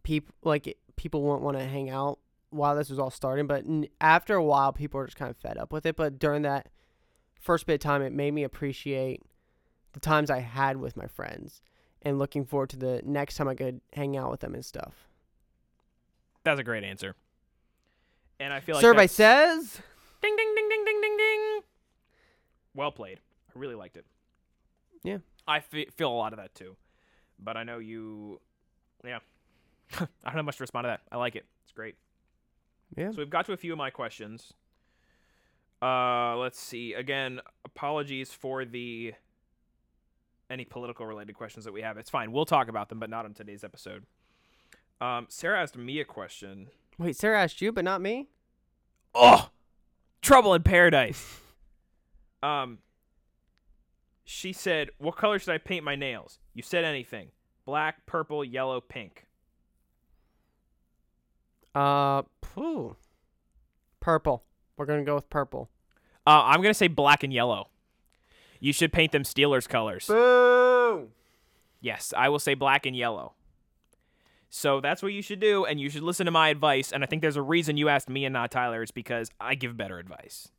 people like people won't want to hang out while this was all starting. But n- after a while, people are just kind of fed up with it. But during that first bit of time, it made me appreciate the times I had with my friends and looking forward to the next time I could hang out with them and stuff. That's a great answer. And I feel like Survey says ding ding ding. Well played. I really liked it. Yeah. I feel a lot of that too, but I know you. Yeah. [laughs] I don't have much to respond to that. I like it. It's great. Yeah. So we've got to a few of my questions. Uh, let's see. Again, apologies for the any political related questions that we have. It's fine. We'll talk about them, but not on today's episode. Um, Sarah asked me a question. Wait, Sarah asked you, but not me? Oh, trouble in paradise. [laughs] um, she said, "What color should I paint my nails?" You said anything: black, purple, yellow, pink. Uh, phew. Purple. We're going to go with purple. Uh, I'm gonna say black and yellow. You should paint them Steelers colors. Boo! Yes, I will say black and yellow. So that's what you should do, and you should listen to my advice. And I think there's a reason you asked me and not Tyler. It's because I give better advice.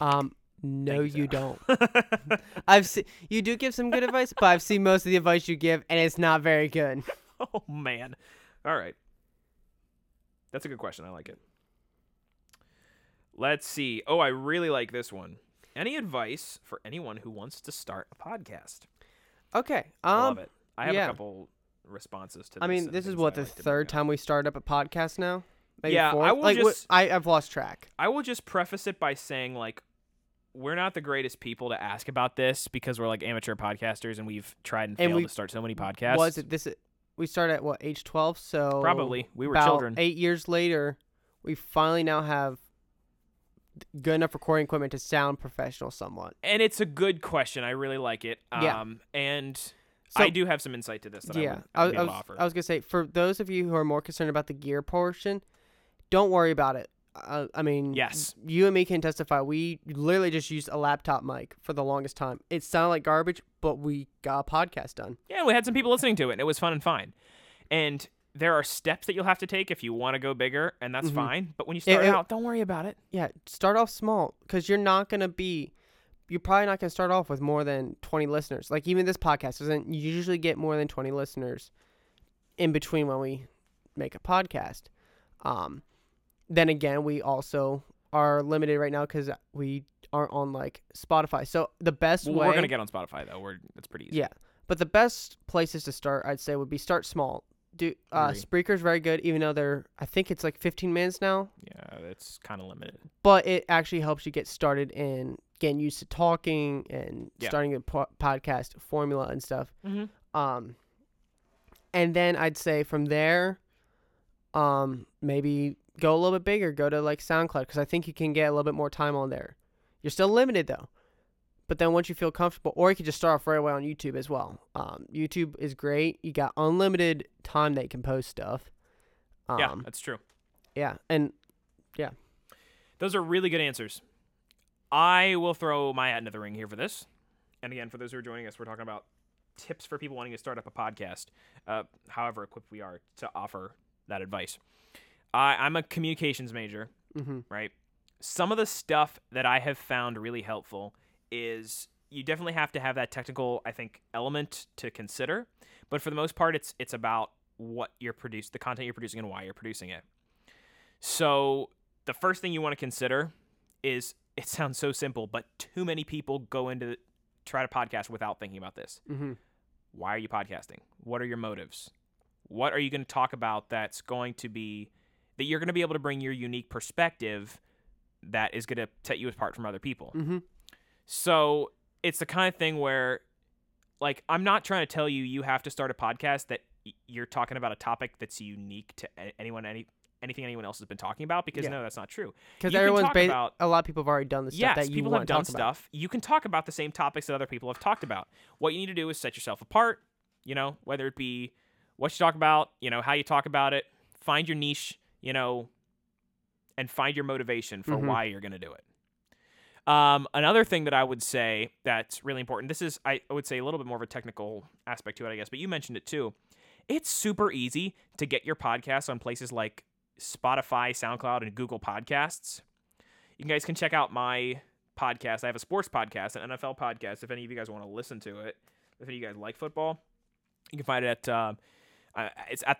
Um, No, Thank you don't. [laughs] I've seen you do give some good advice, but I've seen most of the advice you give, and it's not very good. [laughs] oh man. All right. That's a good question. I like it. Let's see. Oh, I really like this one. Any advice for anyone who wants to start a podcast? Okay. I Um, love it. I have yeah. a couple responses to this. I mean, this is what the like third time we started up a podcast now. Maybe Yeah, I will like what- I I've lost track. I will just preface it by saying like we're not the greatest people to ask about this because we're like amateur podcasters and we've tried and And failed we- to start so many podcasts. Was it this? We started at what age twelve? So Probably. We were children. Eight years later, we finally now have good enough recording equipment to sound professional somewhat. And it's a good question. I really like it. Yeah. Um and So- I do have some insight to this that yeah, I would, I, I was. I was gonna say for those of you who are more concerned about the gear portion, don't worry about it. Uh, I mean, Yes. you and me can testify. We literally just used a laptop mic for the longest time. It sounded like garbage, but we got a podcast done. yeah, we had some people listening to it and it was fun and fine. And there are steps that you'll have to take if you want to go bigger, and that's Mhm. fine. But when you start it- out, don't worry about it. Yeah, start off small because you're not gonna be. You're probably not gonna start off with more than 20 listeners. Like even this podcast doesn't usually get more than 20 listeners in between when we make a podcast. Um, then again, we also are limited right now because we aren't on like Spotify. So the best Well, way we're gonna get on Spotify though. We're it's pretty easy. Yeah, but the best places to start, I'd say, would be start small. Do uh. Spreaker's very good, even though they're I think it's like 15 minutes now, Yeah, it's kind of limited. but it actually helps you get started in getting used to talking and Yeah. starting a po- podcast formula and stuff. Mm-hmm. Um, and then I'd say from there, um, maybe go a little bit bigger. Go to like SoundCloud because I think you can get a little bit more time on there. You're still limited though, but then once you feel comfortable, or you could just start off right away on YouTube as well. Um, YouTube is great. You got unlimited time that you can post stuff. Um, yeah, that's true. yeah, and yeah, Those are really good answers. I will throw my hat into the ring here for this. And again, for those who are joining us, we're talking about tips for people wanting to start up a podcast, uh, however equipped we are to offer that advice. I, I'm a communications major, hmm right? Some of the stuff that I have found really helpful is you definitely have to have that technical, I think, element to consider. But for the most part, it's it's about what you're producing, the content you're producing, and why you're producing it. So the first thing you want to consider is [laughs] it sounds so simple, but too many people go into try to podcast without thinking about this. hmm Why are you podcasting? What are your motives? What are you going to talk about that's going to be that you're going to be able to bring your unique perspective that is going to set you apart from other people? hmm So it's the kind of thing where, like, I'm not trying to tell you you have to start a podcast that you're talking about a topic that's unique to anyone, any anything anyone else has been talking about because Yeah. no, that's not true. Because everyone's talk ba- about- a lot of people have already done the stuff yes, that you people want have to done talk about. stuff. You can talk about the same topics that other people have talked about. What you need to do is set yourself apart. You know, whether it be what you talk about, you know, how you talk about it. Find your niche. You know, and find your motivation for Mhm. why you're going to do it. Um, another thing that I would say that's really important. This is, I would say, a little bit more of a technical aspect to it, I guess, but you mentioned it too. It's super easy to get your podcast on places like Spotify, SoundCloud, and Google Podcasts. You guys can check out my podcast. I have a sports podcast, an NFL podcast. If any of you guys want to listen to it, if any of you guys like football, you can find it at uh, it's at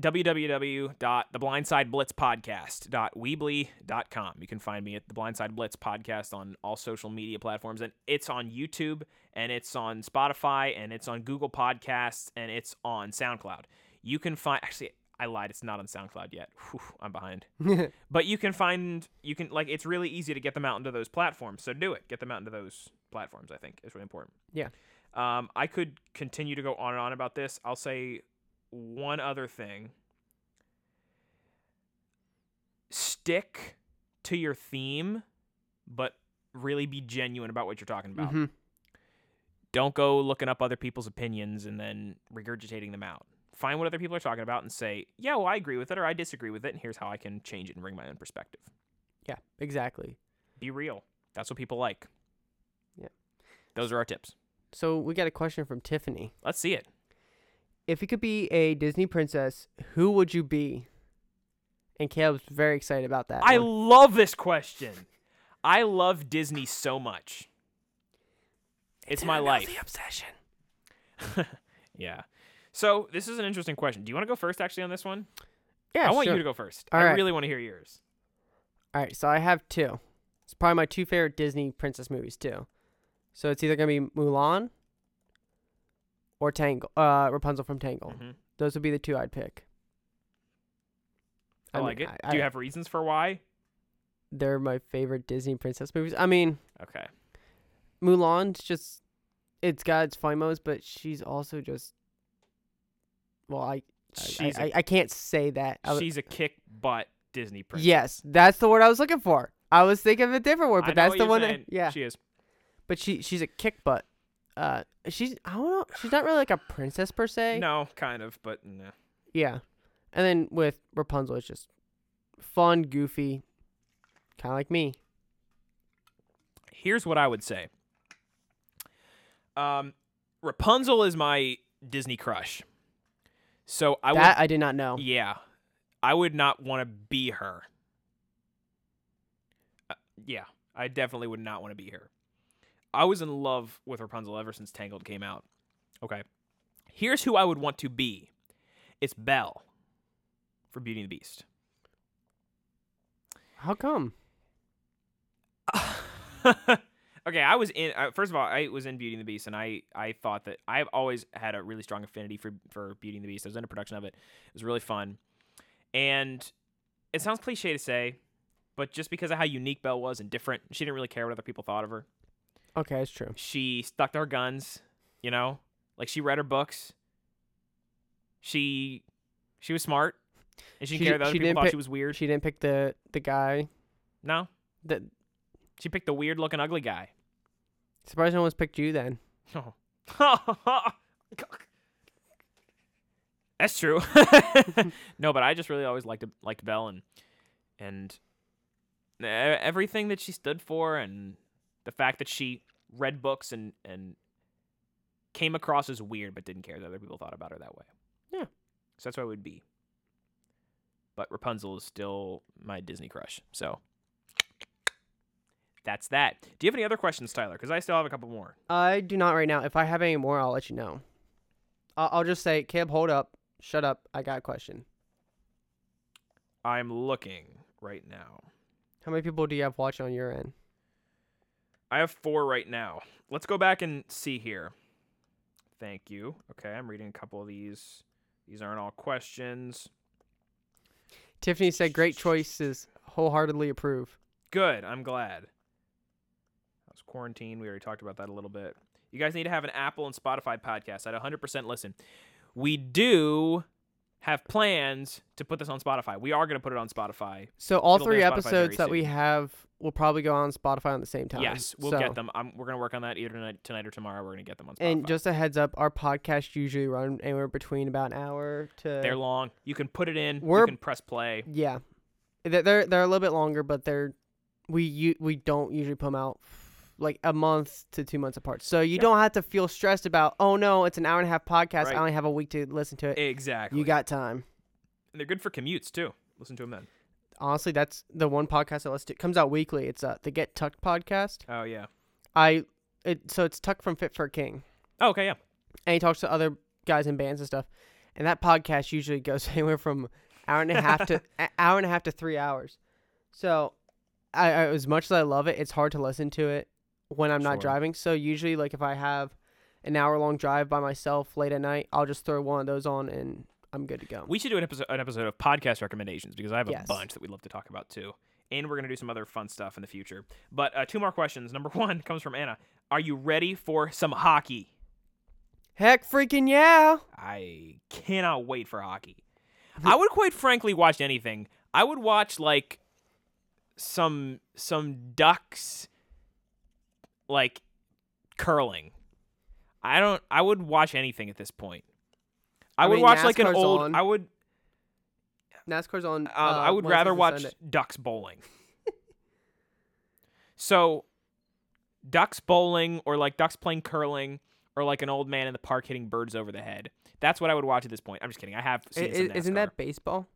www.theblindsideblitzpodcast.weebly.com. You can find me at the Blindside Blitz podcast on all social media platforms, and it's on YouTube, and it's on Spotify, and it's on Google Podcasts, and it's on SoundCloud. You can find actually. I lied. It's not on SoundCloud yet. Whew, I'm behind. [laughs] But you can find you can like it's really easy to get them out into those platforms. So do it. Get them out into those platforms. I think is really important. Yeah. Um, I could continue to go on and on about this. I'll say one other thing. Stick to your theme, but really be genuine about what you're talking about. Mhm. Don't go looking up other people's opinions and then regurgitating them out. Find what other people are talking about and say, yeah, well, I agree with it or I disagree with it, and here's how I can change it and bring my own perspective. Yeah, exactly. Be real. That's what people like. Yeah. Those are our tips. So we got a question from Tiffany. Let's see it. If you could be a Disney princess, who would you be? And Caleb's very excited about that. I one. love this question. I love Disney so much. It's my life. The obsession. [laughs] Yeah. So this is an interesting question. Do you want to go first actually on this one? Yeah, I want sure. you to go first. All I right. really want to hear yours. All right, so I have two. It's probably my two favorite Disney princess movies too. So it's either gonna be Mulan or Tangle, uh, Rapunzel from Tangle. Mhm. Those would be the two I'd pick. I, mean, like it. I- Do you I- have reasons for why? They're my favorite Disney princess movies. I mean, Okay. Mulan's just it's got its moments, but she's also just well, I I, She's I, a I, I can't say that. I, she's a kick butt Disney princess. yes, that's the word I was looking for. I was thinking of a different word, but that's the one. That, yeah, She is. but she she's a kick butt. Uh, she's I don't know. She's not really like a princess per se. No, kind of, but no. Yeah, and then with Rapunzel, it's just fun, goofy, kind of like me. Here's what I would say. Um, Rapunzel is my Disney crush. So I that I did not know. yeah, I would not want to be her. Uh, yeah, I definitely would not want to be her. I was in love with Rapunzel ever since Tangled came out. Okay, here's who I would want to be. It's Belle for Beauty and the Beast. How come? [laughs] okay, I was in. Uh, first of all, I was in Beauty and the Beast, and I I thought that I've always had a really strong affinity for for Beauty and the Beast. I was in a production of it. It was really fun, and it sounds cliche to say, but just because of how unique Belle was and different, she didn't really care what other people thought of her. Okay, it's true. She stuck to her guns, you know, like she read her books. She she was smart, and she didn't care that other people thought pick- she was weird. She didn't pick the the guy no, that. she picked the weird looking ugly guy. Surprised no one's picked you then. Oh. [laughs] That's true. [laughs] no, but I just really always liked liked Belle and and everything that she stood for, and the fact that she read books and and came across as weird, but didn't care that other people thought about her that way. Yeah. so that's what I would be. But Rapunzel is still my Disney crush. So that's that. Do you have any other questions, Tyler? Because I still have a couple more. I do not right now. If I have any more, I'll let you know. I'll, I'll just say, Caleb, hold up, shut up. I got a question. I'm looking right now. How many people do you have watching on your end? I have four right now. Let's go back and see here. Thank you. Okay, I'm reading a couple of these. These aren't all questions. Tiffany said, "Great choices. Wholeheartedly approve." Good. I'm glad. That was quarantine. We already talked about that a little bit. You guys need to have an Apple and Spotify podcast. I'd 100% listen. We do have plans to put this on Spotify. We are going to put it on Spotify. So all It'll three episodes that we have will probably go on Spotify on the same time. Yes, we'll So- get them. I'm, we're going to work on that either tonight, tonight or tomorrow. We're going to get them on Spotify. And just a heads up, our podcasts usually run anywhere between about an hour to They're long. You can put it in. You We're- can press play. yeah. They're they're, they're a little bit longer, but they're we we don't usually put them out like a month to two months apart. So you Yeah. don't have to feel stressed about oh no, it's an hour and a half podcast. Right. I only have a week to listen to it. Exactly. You got time. And they're good for commutes too. Listen to them then. Honestly, that's the one podcast I listen to. It comes out weekly. It's uh, the Get Tucked podcast. Oh yeah. I it so it's Tuck from Fit for a King. Oh, okay, yeah. and he talks to other guys in bands and stuff. And that podcast usually goes [laughs] anywhere from hour and a half to [laughs] hour and a half to three hours. So, I, I as much as I love it, it's hard to listen to it when I'm not Sure. driving. So usually, like if I have an hour long drive by myself late at night, I'll just throw one of those on and I'm good to go. We should do an episode, an episode of podcast recommendations because I have a Yes. bunch that we'd love to talk about too. And we're gonna do some other fun stuff in the future. But uh, two more questions. Number [laughs] one comes from Anna. Are you ready for some hockey? Heck, freaking yeah! I cannot wait for hockey. I would quite frankly watch anything. I would watch like some some ducks like curling. I don't I would watch anything at this point. I, I would mean, watch like an NASCAR's old on. I would NASCAR's on. um, uh, I would rather watch Sunday. ducks bowling. [laughs] so ducks bowling or like ducks playing curling or like an old man in the park hitting birds over the head. That's what I would watch at this point. I'm just kidding. I have I- seen i- some isn't NASCAR. that baseball?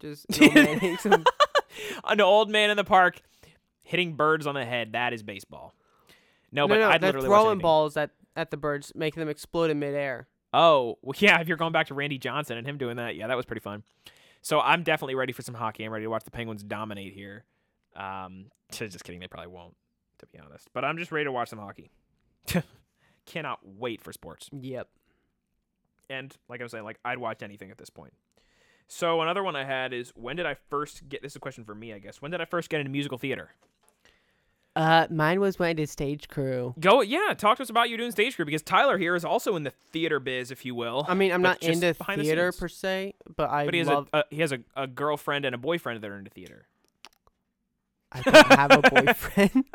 Just [laughs] man hitting some- [laughs] an old man in the park hitting birds on the head, that is baseball. No, no, but no, I'd they're literally throwing balls at at the birds, making them explode in midair. Oh, well, [laughs] yeah, if you're going back to Randy Johnson and him doing that, yeah, that was pretty fun. So I'm definitely ready for some hockey. I'm ready to watch the Penguins dominate here. Um, [laughs] just kidding, they probably won't, to be honest. But I'm just ready to watch some hockey. [laughs] Cannot wait for sports. Yep. And like I was saying, like I'd watch anything at this point. So another one I had is when did I first get? This is a question for me, I guess. When did I first get into musical theater? Uh, mine was when I did stage crew. Go, yeah. Talk to us about you doing stage crew because Tyler here is also in the theater biz, if you will. I mean, I'm not into behind the theater per se, but I but he has love. a, a he has a, a girlfriend and a boyfriend that are into theater. I don't have a boyfriend. [laughs]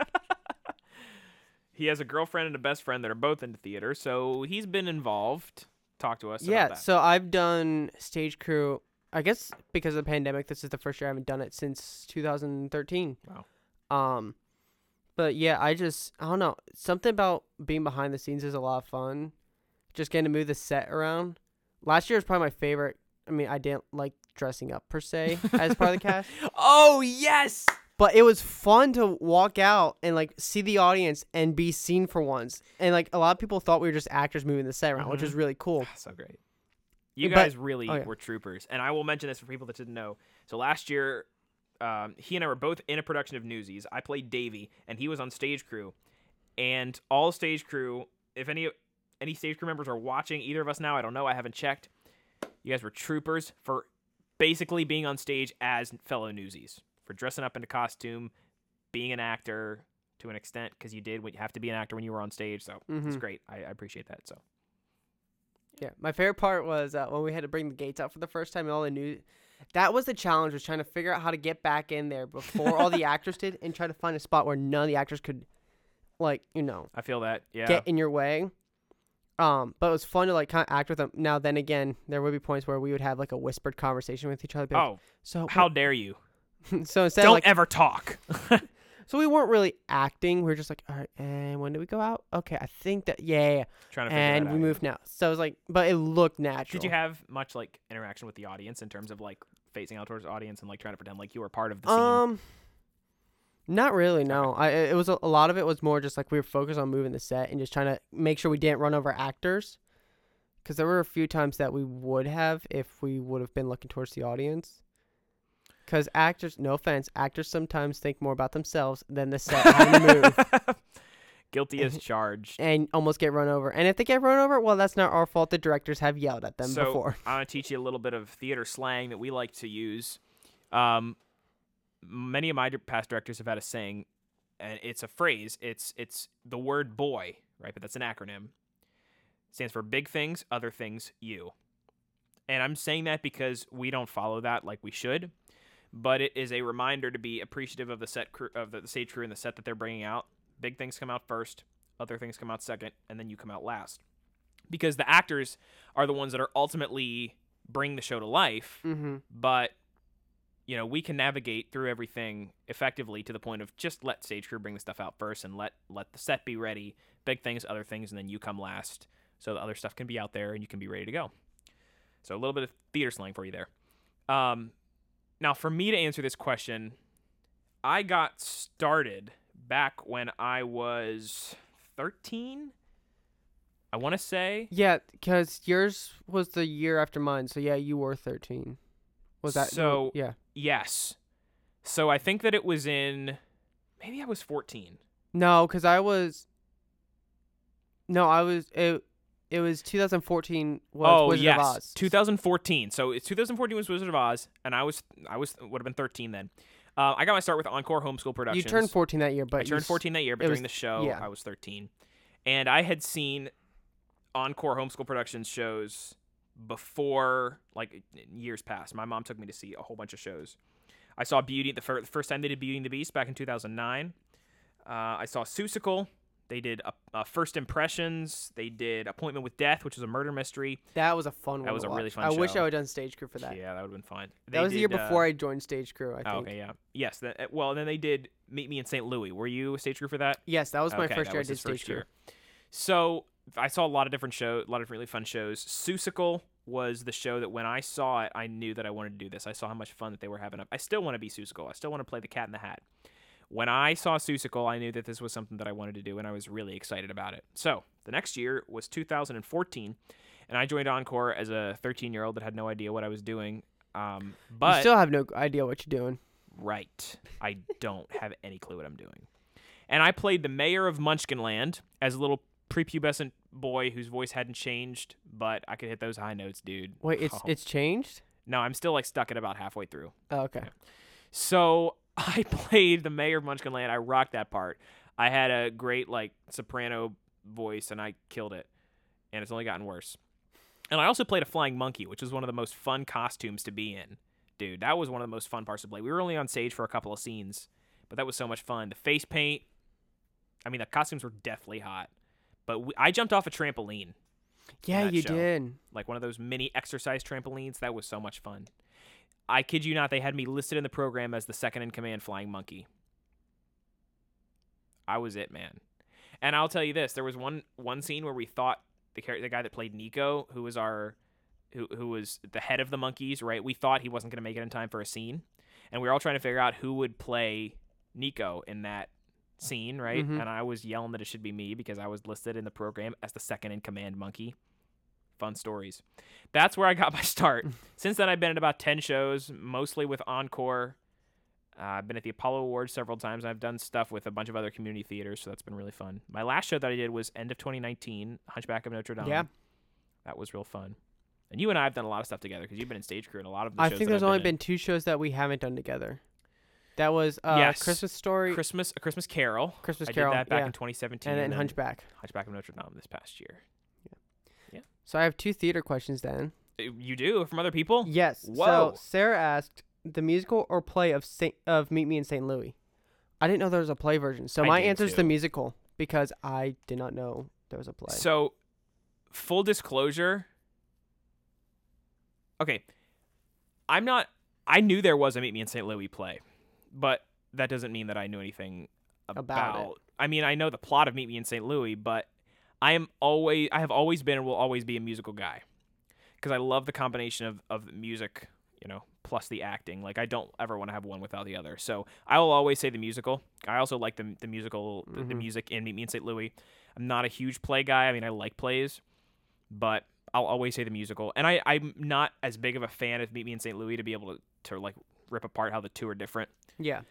He has a girlfriend and a best friend that are both into theater, so he's been involved. Talk to us. yeah, about that. so I've done stage crew. I guess because of the pandemic, this is the first year I haven't done it since 2013. Wow. Um, but yeah, I just I don't know something about being behind the scenes is a lot of fun. Just getting to move the set around. Last year was probably my favorite. I mean, I didn't like dressing up per se [laughs] as part of the cast, Oh yes. but it was fun to walk out and like see the audience and be seen for once. And like a lot of people thought we were just actors moving the set around, which Mhm. was really cool. So great. You But- guys really oh, yeah. were troopers, and I will mention this for people that didn't know. So last year, um, he and I were both in a production of Newsies. I played Davey, and he was on stage crew. And all stage crew, if any any stage crew members are watching either of us now, I don't know. I haven't checked. You guys were troopers for basically being on stage as fellow Newsies, for dressing up in a costume, being an actor to an extent, because you did what you have to be an actor when you were on stage. So it's Mhm. great. I, I appreciate that. So Yeah, my favorite part was uh, when we had to bring the gates out for the first time and all the new. That was the challenge was trying to figure out how to get back in there before all the [laughs] actors did and try to find a spot where none of the actors could, like you know, I feel that. Yeah. get in your way. Um, but it was fun to like kind of act with them. Now then again, there would be points where we would have like a whispered conversation with each other. be like, oh, so how dare you? [laughs] so instead Don't of like ever talk. [laughs] so we weren't really acting. We were just like, all right, and when do we go out? Okay, I think that yeah, yeah. Trying to and we moved now. So it was like, but it looked natural. Did you have much like interaction with the audience in terms of like facing out towards the audience and like trying to pretend like you were part of the scene? Um, not really. No, I it was a, a lot of it was more just like we were focused on moving the set and just trying to make sure we didn't run over actors. Because there were a few times that we would have if we would have been looking towards the audience. Because actors, no offense, actors sometimes think more about themselves than the set having to move [laughs] Guilty as charged. and almost get run over. And if they get run over, well, that's not our fault. The directors have yelled at them so before. I want to teach you a little bit of theater slang that we like to use. Um, many of my past directors have had a saying, and it's a phrase. It's it's the word boy, right? But that's an acronym. stands for big things, other things, you. And I'm saying that because we don't follow that like we should, but it is a reminder to be appreciative of the set crew, of the, stage crew and the set that they're bringing out. Big things come out first, other things come out second, and then you come out last. Because the actors are the ones that are ultimately bring the show to life, Mm-hmm. but you know we can navigate through everything effectively to the point of just let stage crew bring the stuff out first and let let the set be ready big things other things and then you come last so the other stuff can be out there and you can be ready to go so a little bit of theater slang for you there um, now for me to answer this question i got started back when i was 13 i want to say Yeah, because yours was the year after mine. So yeah, you were 13. Was that So- Yeah. yes so i think that it was in maybe i was 14 No, because I was. No, I was. It, it was 2014. Was oh Wizard yes, of Oz. 2014. So it's 2014 was Wizard of Oz, and I was I was would have been 13 then. Uh, I got my start with Encore Homeschool Productions. You turned 14 that year, but I you turned 14 that year, but during was- the show yeah. I was 13, and I had seen Encore Homeschool Productions shows before, like years past. My mom took me to see a whole bunch of shows. I saw Beauty the, fir- the first time they did Beauty and the Beast back in 2009. Uh, I saw Seussical. They did uh, uh, First Impressions. They did Appointment with Death, which was a murder mystery. That was a fun one. That was a really fun I wish. I would have done stage crew for that. Yeah, that would have been fun. that was the year did, uh, before I joined stage crew. I think. Oh, okay, yeah. Yes. Uh, well, then they did Meet Me in St. Louis. Were you a stage crew for that? Yes, that was my Okay, first that year I did stage crew. year. So I saw a lot of different shows, a lot of really fun shows. Seussical was the show that when I saw it, I knew that I wanted to do this. I saw how much fun that they were having. I still want to be Seussical. I still want to play the Cat in the Hat. When I saw Seussical, I knew that this was something that I wanted to do, and I was really excited about it. So the next year was 2014, and I joined Encore as a 13 year old that had no idea what I was doing. Um, but you still have no idea what you're doing. right, I don't have any clue what I'm doing. And I played the mayor of Munchkinland as a little prepubescent boy whose voice hadn't changed, but I could hit those high notes, dude. Wait, it's Oh. [laughs] it's changed. No, I'm still like stuck at about halfway through. Oh, okay. So I [laughs] played the mayor of Munchkinland. I rocked that part. I had a great like soprano voice, and I killed it. And it's only gotten worse. And I also played a flying monkey, which was one of the most fun costumes to be in. Dude, that was one of the most fun parts to play. We were only on stage for a couple of scenes, but that was so much fun. The face paint. I mean, the costumes were deathly hot. But we, I jumped off a trampoline, Yeah, you show. did. like one of those mini exercise trampolines. That was so much fun. I kid you not, they had me listed in the program as the second in command flying monkey. I was it, man. And I'll tell you this: there was one one scene where we thought the char- the guy that played Nikko, who was our who who was the head of the monkeys, right? We thought he wasn't going to make it in time for a scene, and we were all trying to figure out who would play Nikko in that scene, right? Mhm. And I was yelling that it should be me because I was listed in the program as the second in command monkey. Fun stories. That's where I got [laughs] my start. Since then, I've been at about 10 shows, mostly with Encore. Uh, I've been at the Apollo Awards several times. I've done stuff with a bunch of other community theaters, so that's been really fun. My last show that I did was end of 2019, Hunchback of Notre Dame. Yeah. That was real fun. And you and I have done a lot of stuff together because you've been in stage crew and a lot of the shows. I think there's I've only been, been two shows that we haven't done together. That was uh, Yes. Christmas Story. Christmas, A Christmas Carol. Christmas I Carol, did that back yeah, in 2017. and then Hunchback. Hunchback of Notre Dame this past year. So I have two theater questions then. You do from other people? Yes. Whoa. So Sarah asked the musical or play of Saint of Meet Me in St. Louis. I didn't know there was a play version. So I my answer is the musical because I did not know there was a play. So, full disclosure. Okay, I'm not. I knew there was a Meet Me in St. Louis play, but that doesn't mean that I knew anything about. About it. I mean, I know the plot of Meet Me in St. Louis, but I am always. I have always been and will always be a musical guy because I love the combination of of music, you know, plus the acting. Like I don't ever want to have one without the other. So I will always say the musical. I also like the the musical, the, the mm-hmm. music in Meet Me in St. Louis. I'm not a huge play guy. I mean, I like plays, but I'll always say the musical. And I, I'm not as big of a fan of Meet Me in St. Louis to be able to, to like rip apart how the two are different. yeah.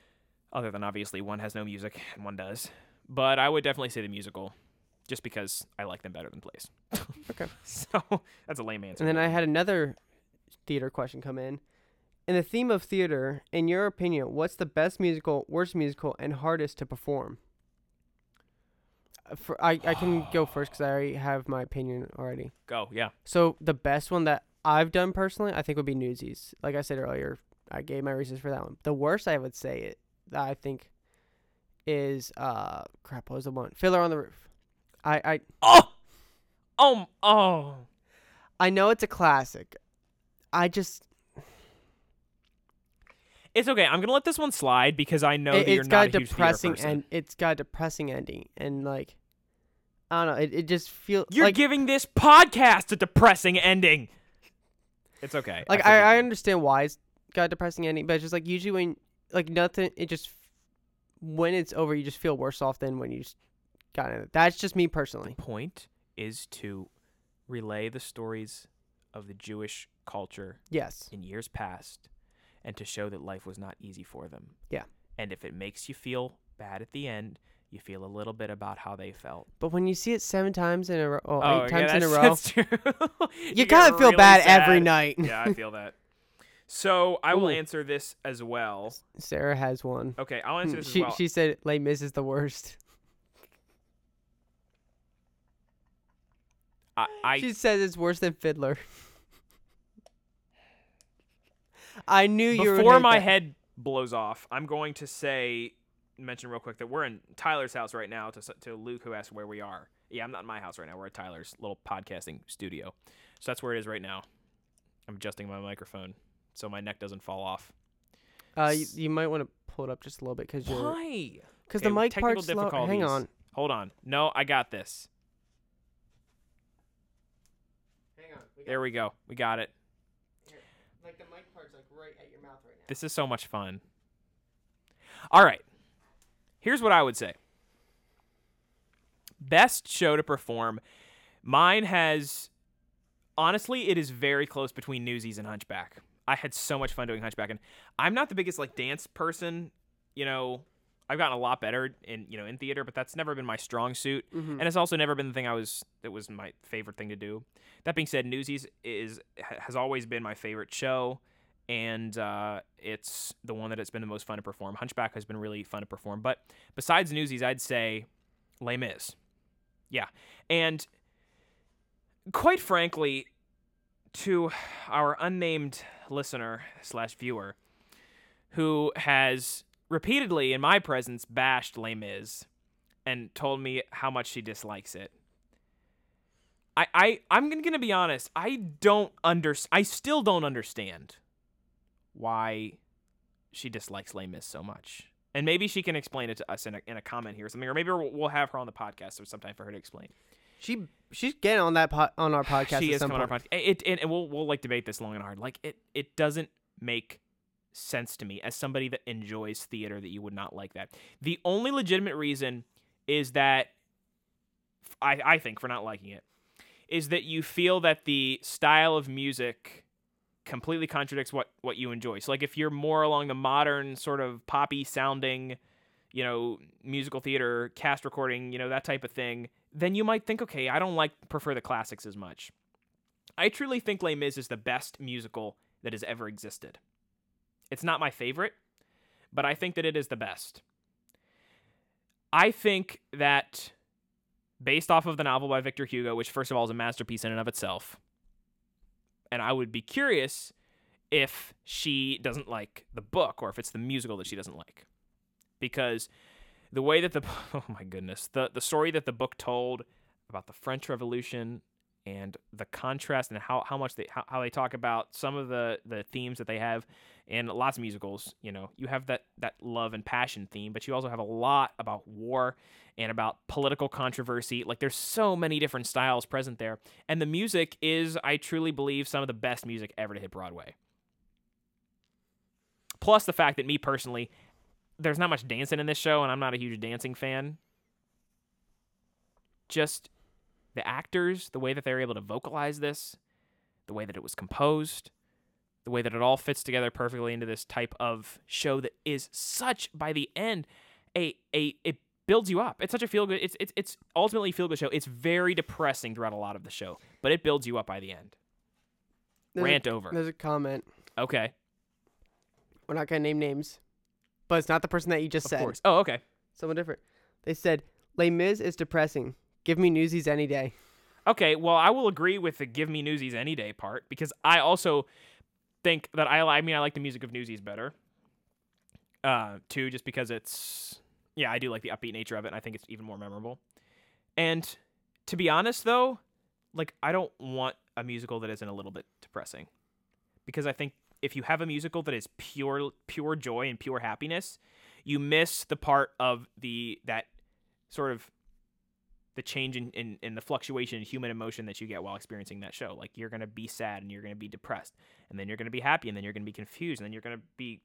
Other than obviously one has no music and one does. But I would definitely say the musical, just because I like them better than plays. [laughs] Okay. [laughs] so that's a lame answer. And then I had another theater question come in. In the theme of theater, in your opinion, what's the best musical, worst musical, and hardest to perform? Uh, For I, I can go [sighs] first because I already have my opinion already. go. Yeah. So the best one that I've done personally, I think would be Newsies. Like I said earlier, I gave my reasons for that one. The worst I would say it that I think is uh crap. What was the one? Fiddler on the Roof. I I Oh. Oh. Oh. I know it's a classic. I just It's okay. I'm gonna let this one slide because I know it, that you're not a huge depressing person. and it's got a depressing ending and like I don't know. It, it just feels You're like giving this podcast a depressing ending. It's okay. like forgive I, I understand why it's got a depressing ending, but it's just like usually when like nothing, it just when it's over, you just feel worse off than when you just got it. That's just me personally. point is to relay the stories of the Jewish culture Yes. in years past and to show that life was not easy for them. Yeah. And if it makes you feel bad at the end, you feel a little bit about how they felt. But when you see it seven times in a row, oh, oh, eight yeah, times in a row, that's true. [laughs] you, get kind of feel really bad every night. yeah, I feel that. So I will answer this as well. Sarah has one. Okay, I'll answer this Hmm, She as well. she said Les Mis is the worst. I, I she says it's worse than Fiddler. [laughs] I knew you were before my head blows off, I'm going to say mention real quick that we're in Tyler's house right now. To to Luke who asked where we are. Yeah, I'm not in my house right now. We're at Tyler's little podcasting studio. So that's where it is right now. I'm adjusting my microphone so my neck doesn't fall off. Uh, you, you might want to pull it up just a little bit because you're Why? because Okay, the mic part's low. Hang on. Hold on. No, I got this. There we go. We got it. Like the mic part's like right at your mouth right now. This is so much fun. All right. Here's what I would say. Best show to perform. Mine has honestly, it is very close between Newsies and Hunchback. I had so much fun doing Hunchback, and I'm not the biggest like dance person. You know, I've gotten a lot better in you know in theater, but that's never been my strong suit, Mhm. and it's also never been the thing I was that was my favorite thing to do. That being said, Newsies is has always been my favorite show, and uh, it's the one that it's been the most fun to perform. Hunchback has been really fun to perform, but besides Newsies, I'd say Les Mis. Yeah, and quite frankly, to our unnamed listener slash viewer, who has repeatedly in my presence bashed Les Mis and told me how much she dislikes it. I, I I'm gonna be honest. I don't under I still don't understand why she dislikes Les Mis so much. And maybe she can explain it to us in a, in a comment here or something, or maybe we'll we'll have her on the podcast or sometime for her to explain. She she's getting on that po- on our [sighs] podcast. she is some coming on our podcast. It, it and we'll we'll like debate this long and hard. Like it it doesn't make sense to me as somebody that enjoys theater that you would not like that. The only legitimate reason is that I I think for not liking it is that you feel that the style of music completely contradicts what what you enjoy. So like if you're more along the modern sort of poppy sounding, you know, musical theater, cast recording, you know, that type of thing, then you might think, okay, I don't like prefer the classics as much. I truly think Les Mis is the best musical that has ever existed. It's not my favorite, but I think that it is the best. I think that based off of the novel by Victor Hugo, which first of all is a masterpiece in and of itself, and I would be curious if she doesn't like the book or if it's the musical that she doesn't like. Because the way that the [laughs] oh my goodness, the the story that the book told about the French Revolution and the contrast and how, how much they how, how they talk about some of the the themes that they have in lots of musicals you know. You have that that love and passion theme but you also have a lot about war and about political controversy. Like there's so many different styles present there and the music is i truly believe some of the best music ever to hit broadway. Plus the fact that me personally there's not much dancing in this show and i'm not a huge dancing fan. Just the actors, the way that they were able to vocalize this, the way that it was composed, the way that it all fits together perfectly into this type of show that is such by the end a a it builds you up. It's such a feel good. It's it's it's ultimately a feel good show. It's very depressing throughout a lot of the show, but it builds you up by the end. There's Rant a, over. There's a comment. Okay, We're not gonna name names, but it's not the person that you just of said. course. Oh, okay. Someone different. They said Les Mis is depressing. Give me Newsies any day. Okay, well, I will agree with the "Give Me Newsies Any Day" part because I also think that I, I mean, I like the music of Newsies better. Uh, too, just because it's yeah, I do like the upbeat nature of it, and I think it's even more memorable. And to be honest, though, like I don't want a musical that isn't a little bit depressing, because I think if you have a musical that is pure pure joy and pure happiness, you miss the part of the that sort of the change in, in, in the fluctuation in human emotion that you get while experiencing that show. Like you're gonna be sad and you're gonna be depressed, and then you're gonna be happy, and then you're gonna be confused, and then you're gonna be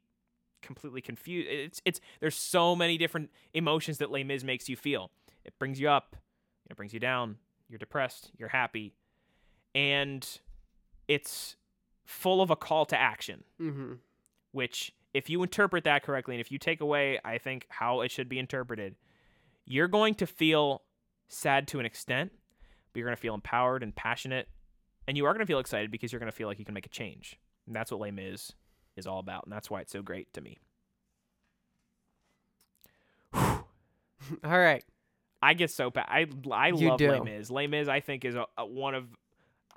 completely confused. It's it's there's so many different emotions that Les Mis makes you feel. It brings you up, it brings you down. You're depressed, you're happy, and it's full of a call to action Mm-hmm. which if you interpret that correctly and if you take away i think how it should be interpreted you're going to feel sad to an extent but you're going to feel empowered and passionate and you are going to feel excited because you're going to feel like you can make a change and that's what Les Mis is all about and that's why it's so great to me [laughs] All right. i get so pa- i i You love Les do. Mis Les Mis i think is a, a, one of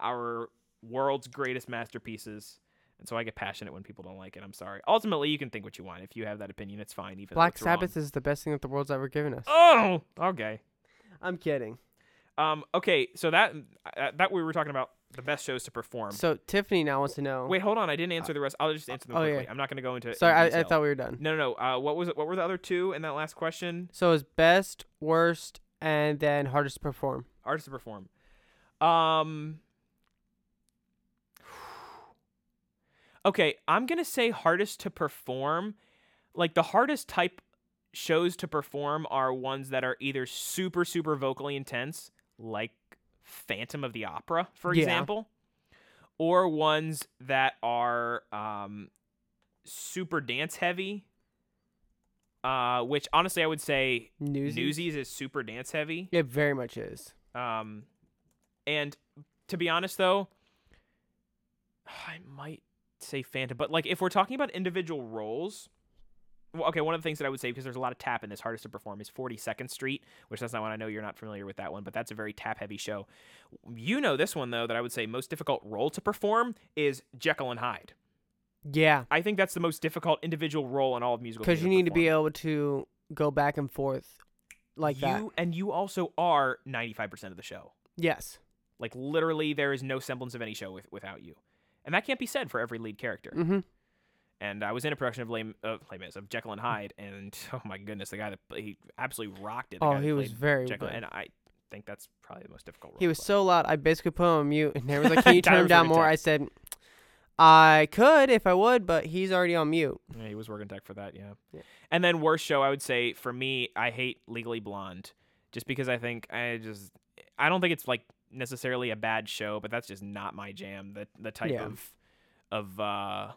our world's greatest masterpieces and so I get passionate when people don't like it. I'm sorry. Ultimately, you can think what you want. If you have that opinion, it's fine. Even Black it's wrong. Sabbath is the best thing that the world's ever given us. Oh, okay. I'm kidding. Um, okay, so that uh, that we were talking about the best shows to perform. So Tiffany now wants to know. Wait, hold on. I didn't answer the rest. I'll just answer them oh, yeah. I'm not going to go into. Sorry, in I, I thought we were done. No, no, no. Uh, what was it? What were the other two in that last question? So it's best, worst, and then hardest to perform. Hardest to perform. Um. [sighs] Okay, I'm gonna say hardest to perform. Like the hardest type shows to perform are ones that are either super super vocally intense, like Phantom of the Opera, for Yeah. example, or ones that are um, super dance heavy. Uh, which honestly, I would say Newsies. Newsies is super dance heavy. It very much is. Um, and to be honest, though, [sighs] I might say Phantom, but like if we're talking about individual roles, okay, one of the things that I would say because there's a lot of tap in this, hardest to perform is 42nd Street, which that's not one I know you're not familiar with that one, but that's a very tap heavy show. You know this one though that I would say most difficult role to perform is Jekyll and Hyde. Yeah, I think that's the most difficult individual role in all of musical. because you need to be able to go back and forth like you, that. and you also are 95% of the show. Yes. Like literally, there is no semblance of any show with, without you, and that can't be said for every lead character. Mm-hmm. And I was in a production of Lame, uh, Lame of Jekyll and Hyde, and [laughs] oh my goodness, the guy that he absolutely rocked it. the Oh, he was very Jekyll, good. and I think that's probably the most difficult. Role He was play. so loud, I basically put him on mute, and there was like, "Can you turn him down more?" tech. I said, "I could if I would, but he's already on mute." Yeah, he was working tech for that, yeah. Yeah. And then worst show, I would say for me, I hate Legally Blonde, just because I think I just I don't think it's like necessarily a bad show, but that's just not my jam. The the type Yeah. of of uh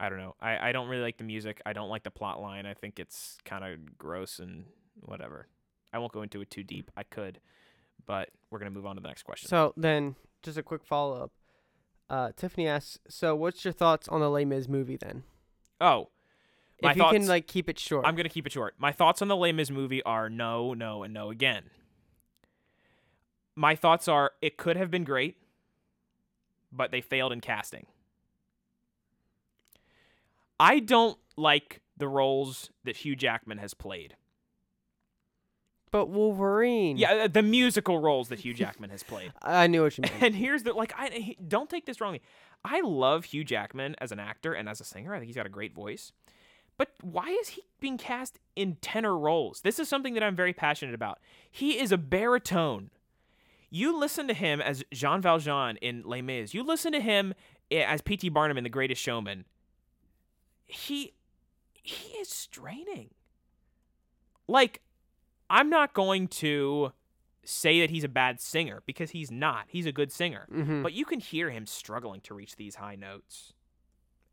I don't know. I I don't really like the music. I don't like the plot line. I think it's kind of gross and whatever. I won't go into it too deep. I could, but we're gonna move on to the next question. So then, just a quick follow up. Uh, Tiffany asks, "So, what's your thoughts on the Les Mis movie then? oh, My if you can like keep it short." I'm gonna keep it short. My thoughts on the Les Mis movie are no, no, and no again. My thoughts are it could have been great, but they failed in casting. I don't like the roles that Hugh Jackman has played. but Wolverine. Yeah, uh, the musical roles that Hugh Jackman has played. [laughs] I knew what you meant. And here's the like I he- don't take this wrongly. I love Hugh Jackman as an actor and as a singer. I think he's got a great voice. But why is he being cast in tenor roles? This is something that I'm very passionate about. He is a baritone. You listen to him as Jean Valjean in Les Mis. You listen to him eh, as P.T. Barnum in The Greatest Showman. He he is straining. Like I'm not going to say that he's a bad singer because he's not. He's a good singer. hmm But you can hear him struggling to reach these high notes.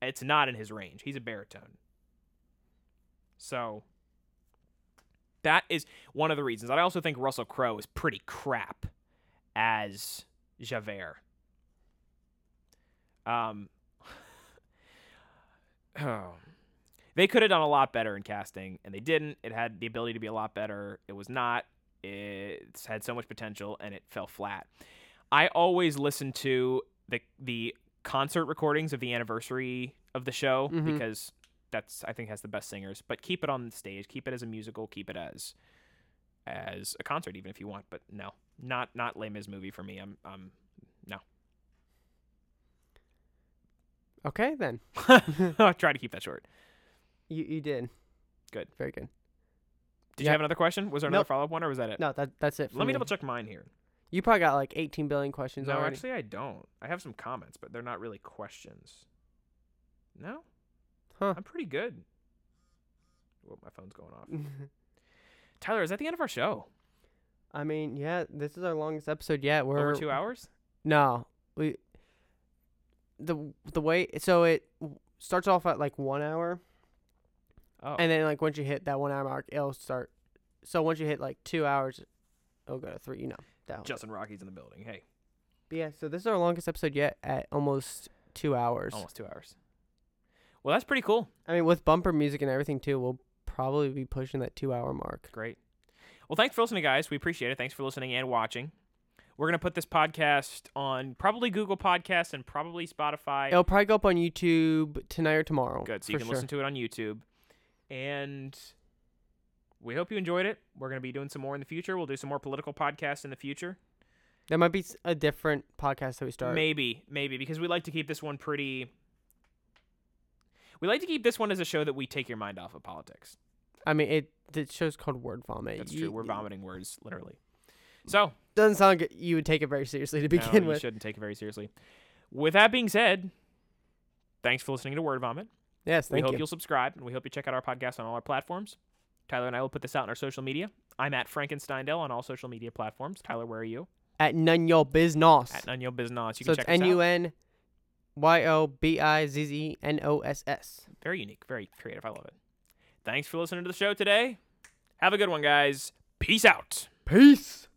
It's not in his range. He's a baritone. So that is one of the reasons. I also think Russell Crowe is pretty crap as Javert. Um oh. They could have done a lot better in casting, and they didn't. It had the ability to be a lot better. It was not. It's had so much potential, and it fell flat. I always listen to the the concert recordings of the anniversary of the show Mhm. because that's I think has the best singers. But keep it on the stage. Keep it as a musical. Keep it as as a concert, even if you want. But no, not not Les Mis movie for me. I'm um no. Okay, then [laughs] I'll try to keep that short. you you did Good. very good. Did you Yeah. have another question? Was there another Nope. follow up one, or was that it? No, that that's it. For Let me double check mine here. You probably got like 18 billion questions No, already. actually, I don't. I have some comments, but they're not really questions. No, Huh. I'm pretty good. Whoa, my phone's going off. [laughs] Tyler, is that the end of our show? I mean, yeah, this is our longest episode yet. We're Over two hours? No, we the the way so it starts off at like one hour, Oh, and then like once you hit that one hour mark, it'll start. So once you hit like two hours, it'll go to three. You know that. Justin Rocky's in the building. Hey, But yeah, so this is our longest episode yet at almost two hours. almost two hours. Well, that's pretty cool. I mean, with bumper music and everything too, we'll probably be pushing that two hour mark. Great. Well, thanks for listening, guys. We appreciate it. Thanks for listening and watching. We're gonna put this podcast on probably Google Podcasts and probably Spotify. It'll probably go up on YouTube tonight or tomorrow. Good. So you can sure. listen to it on YouTube. And we hope you enjoyed it. We're going to be doing some more in the future. We'll do some more political podcasts in the future. There might be a different podcast that we start. Maybe, maybe, because we like to keep this one pretty. We like to keep this one as a show that we take your mind off of politics. I mean, it the show's called Word Vomit. That's You- true. We're vomiting words, literally. So, Doesn't sound like you would take it very seriously to no, begin you with. shouldn't take it very seriously. With that being said, thanks for listening to Word Vomit. Yes, we hope you. you'll subscribe, and we hope you check out our podcast on all our platforms. Tyler and I will put this out on our social media. I'm at Frankensteindale on all social media platforms. Tyler, where are you? At none your business. At Nunyo Bizznoss. You so can check us N U out. N Y O B I Z Z N O S S. Very unique, very creative. I love it. Thanks for listening to the show today. Have a good one, guys. Peace out. Peace.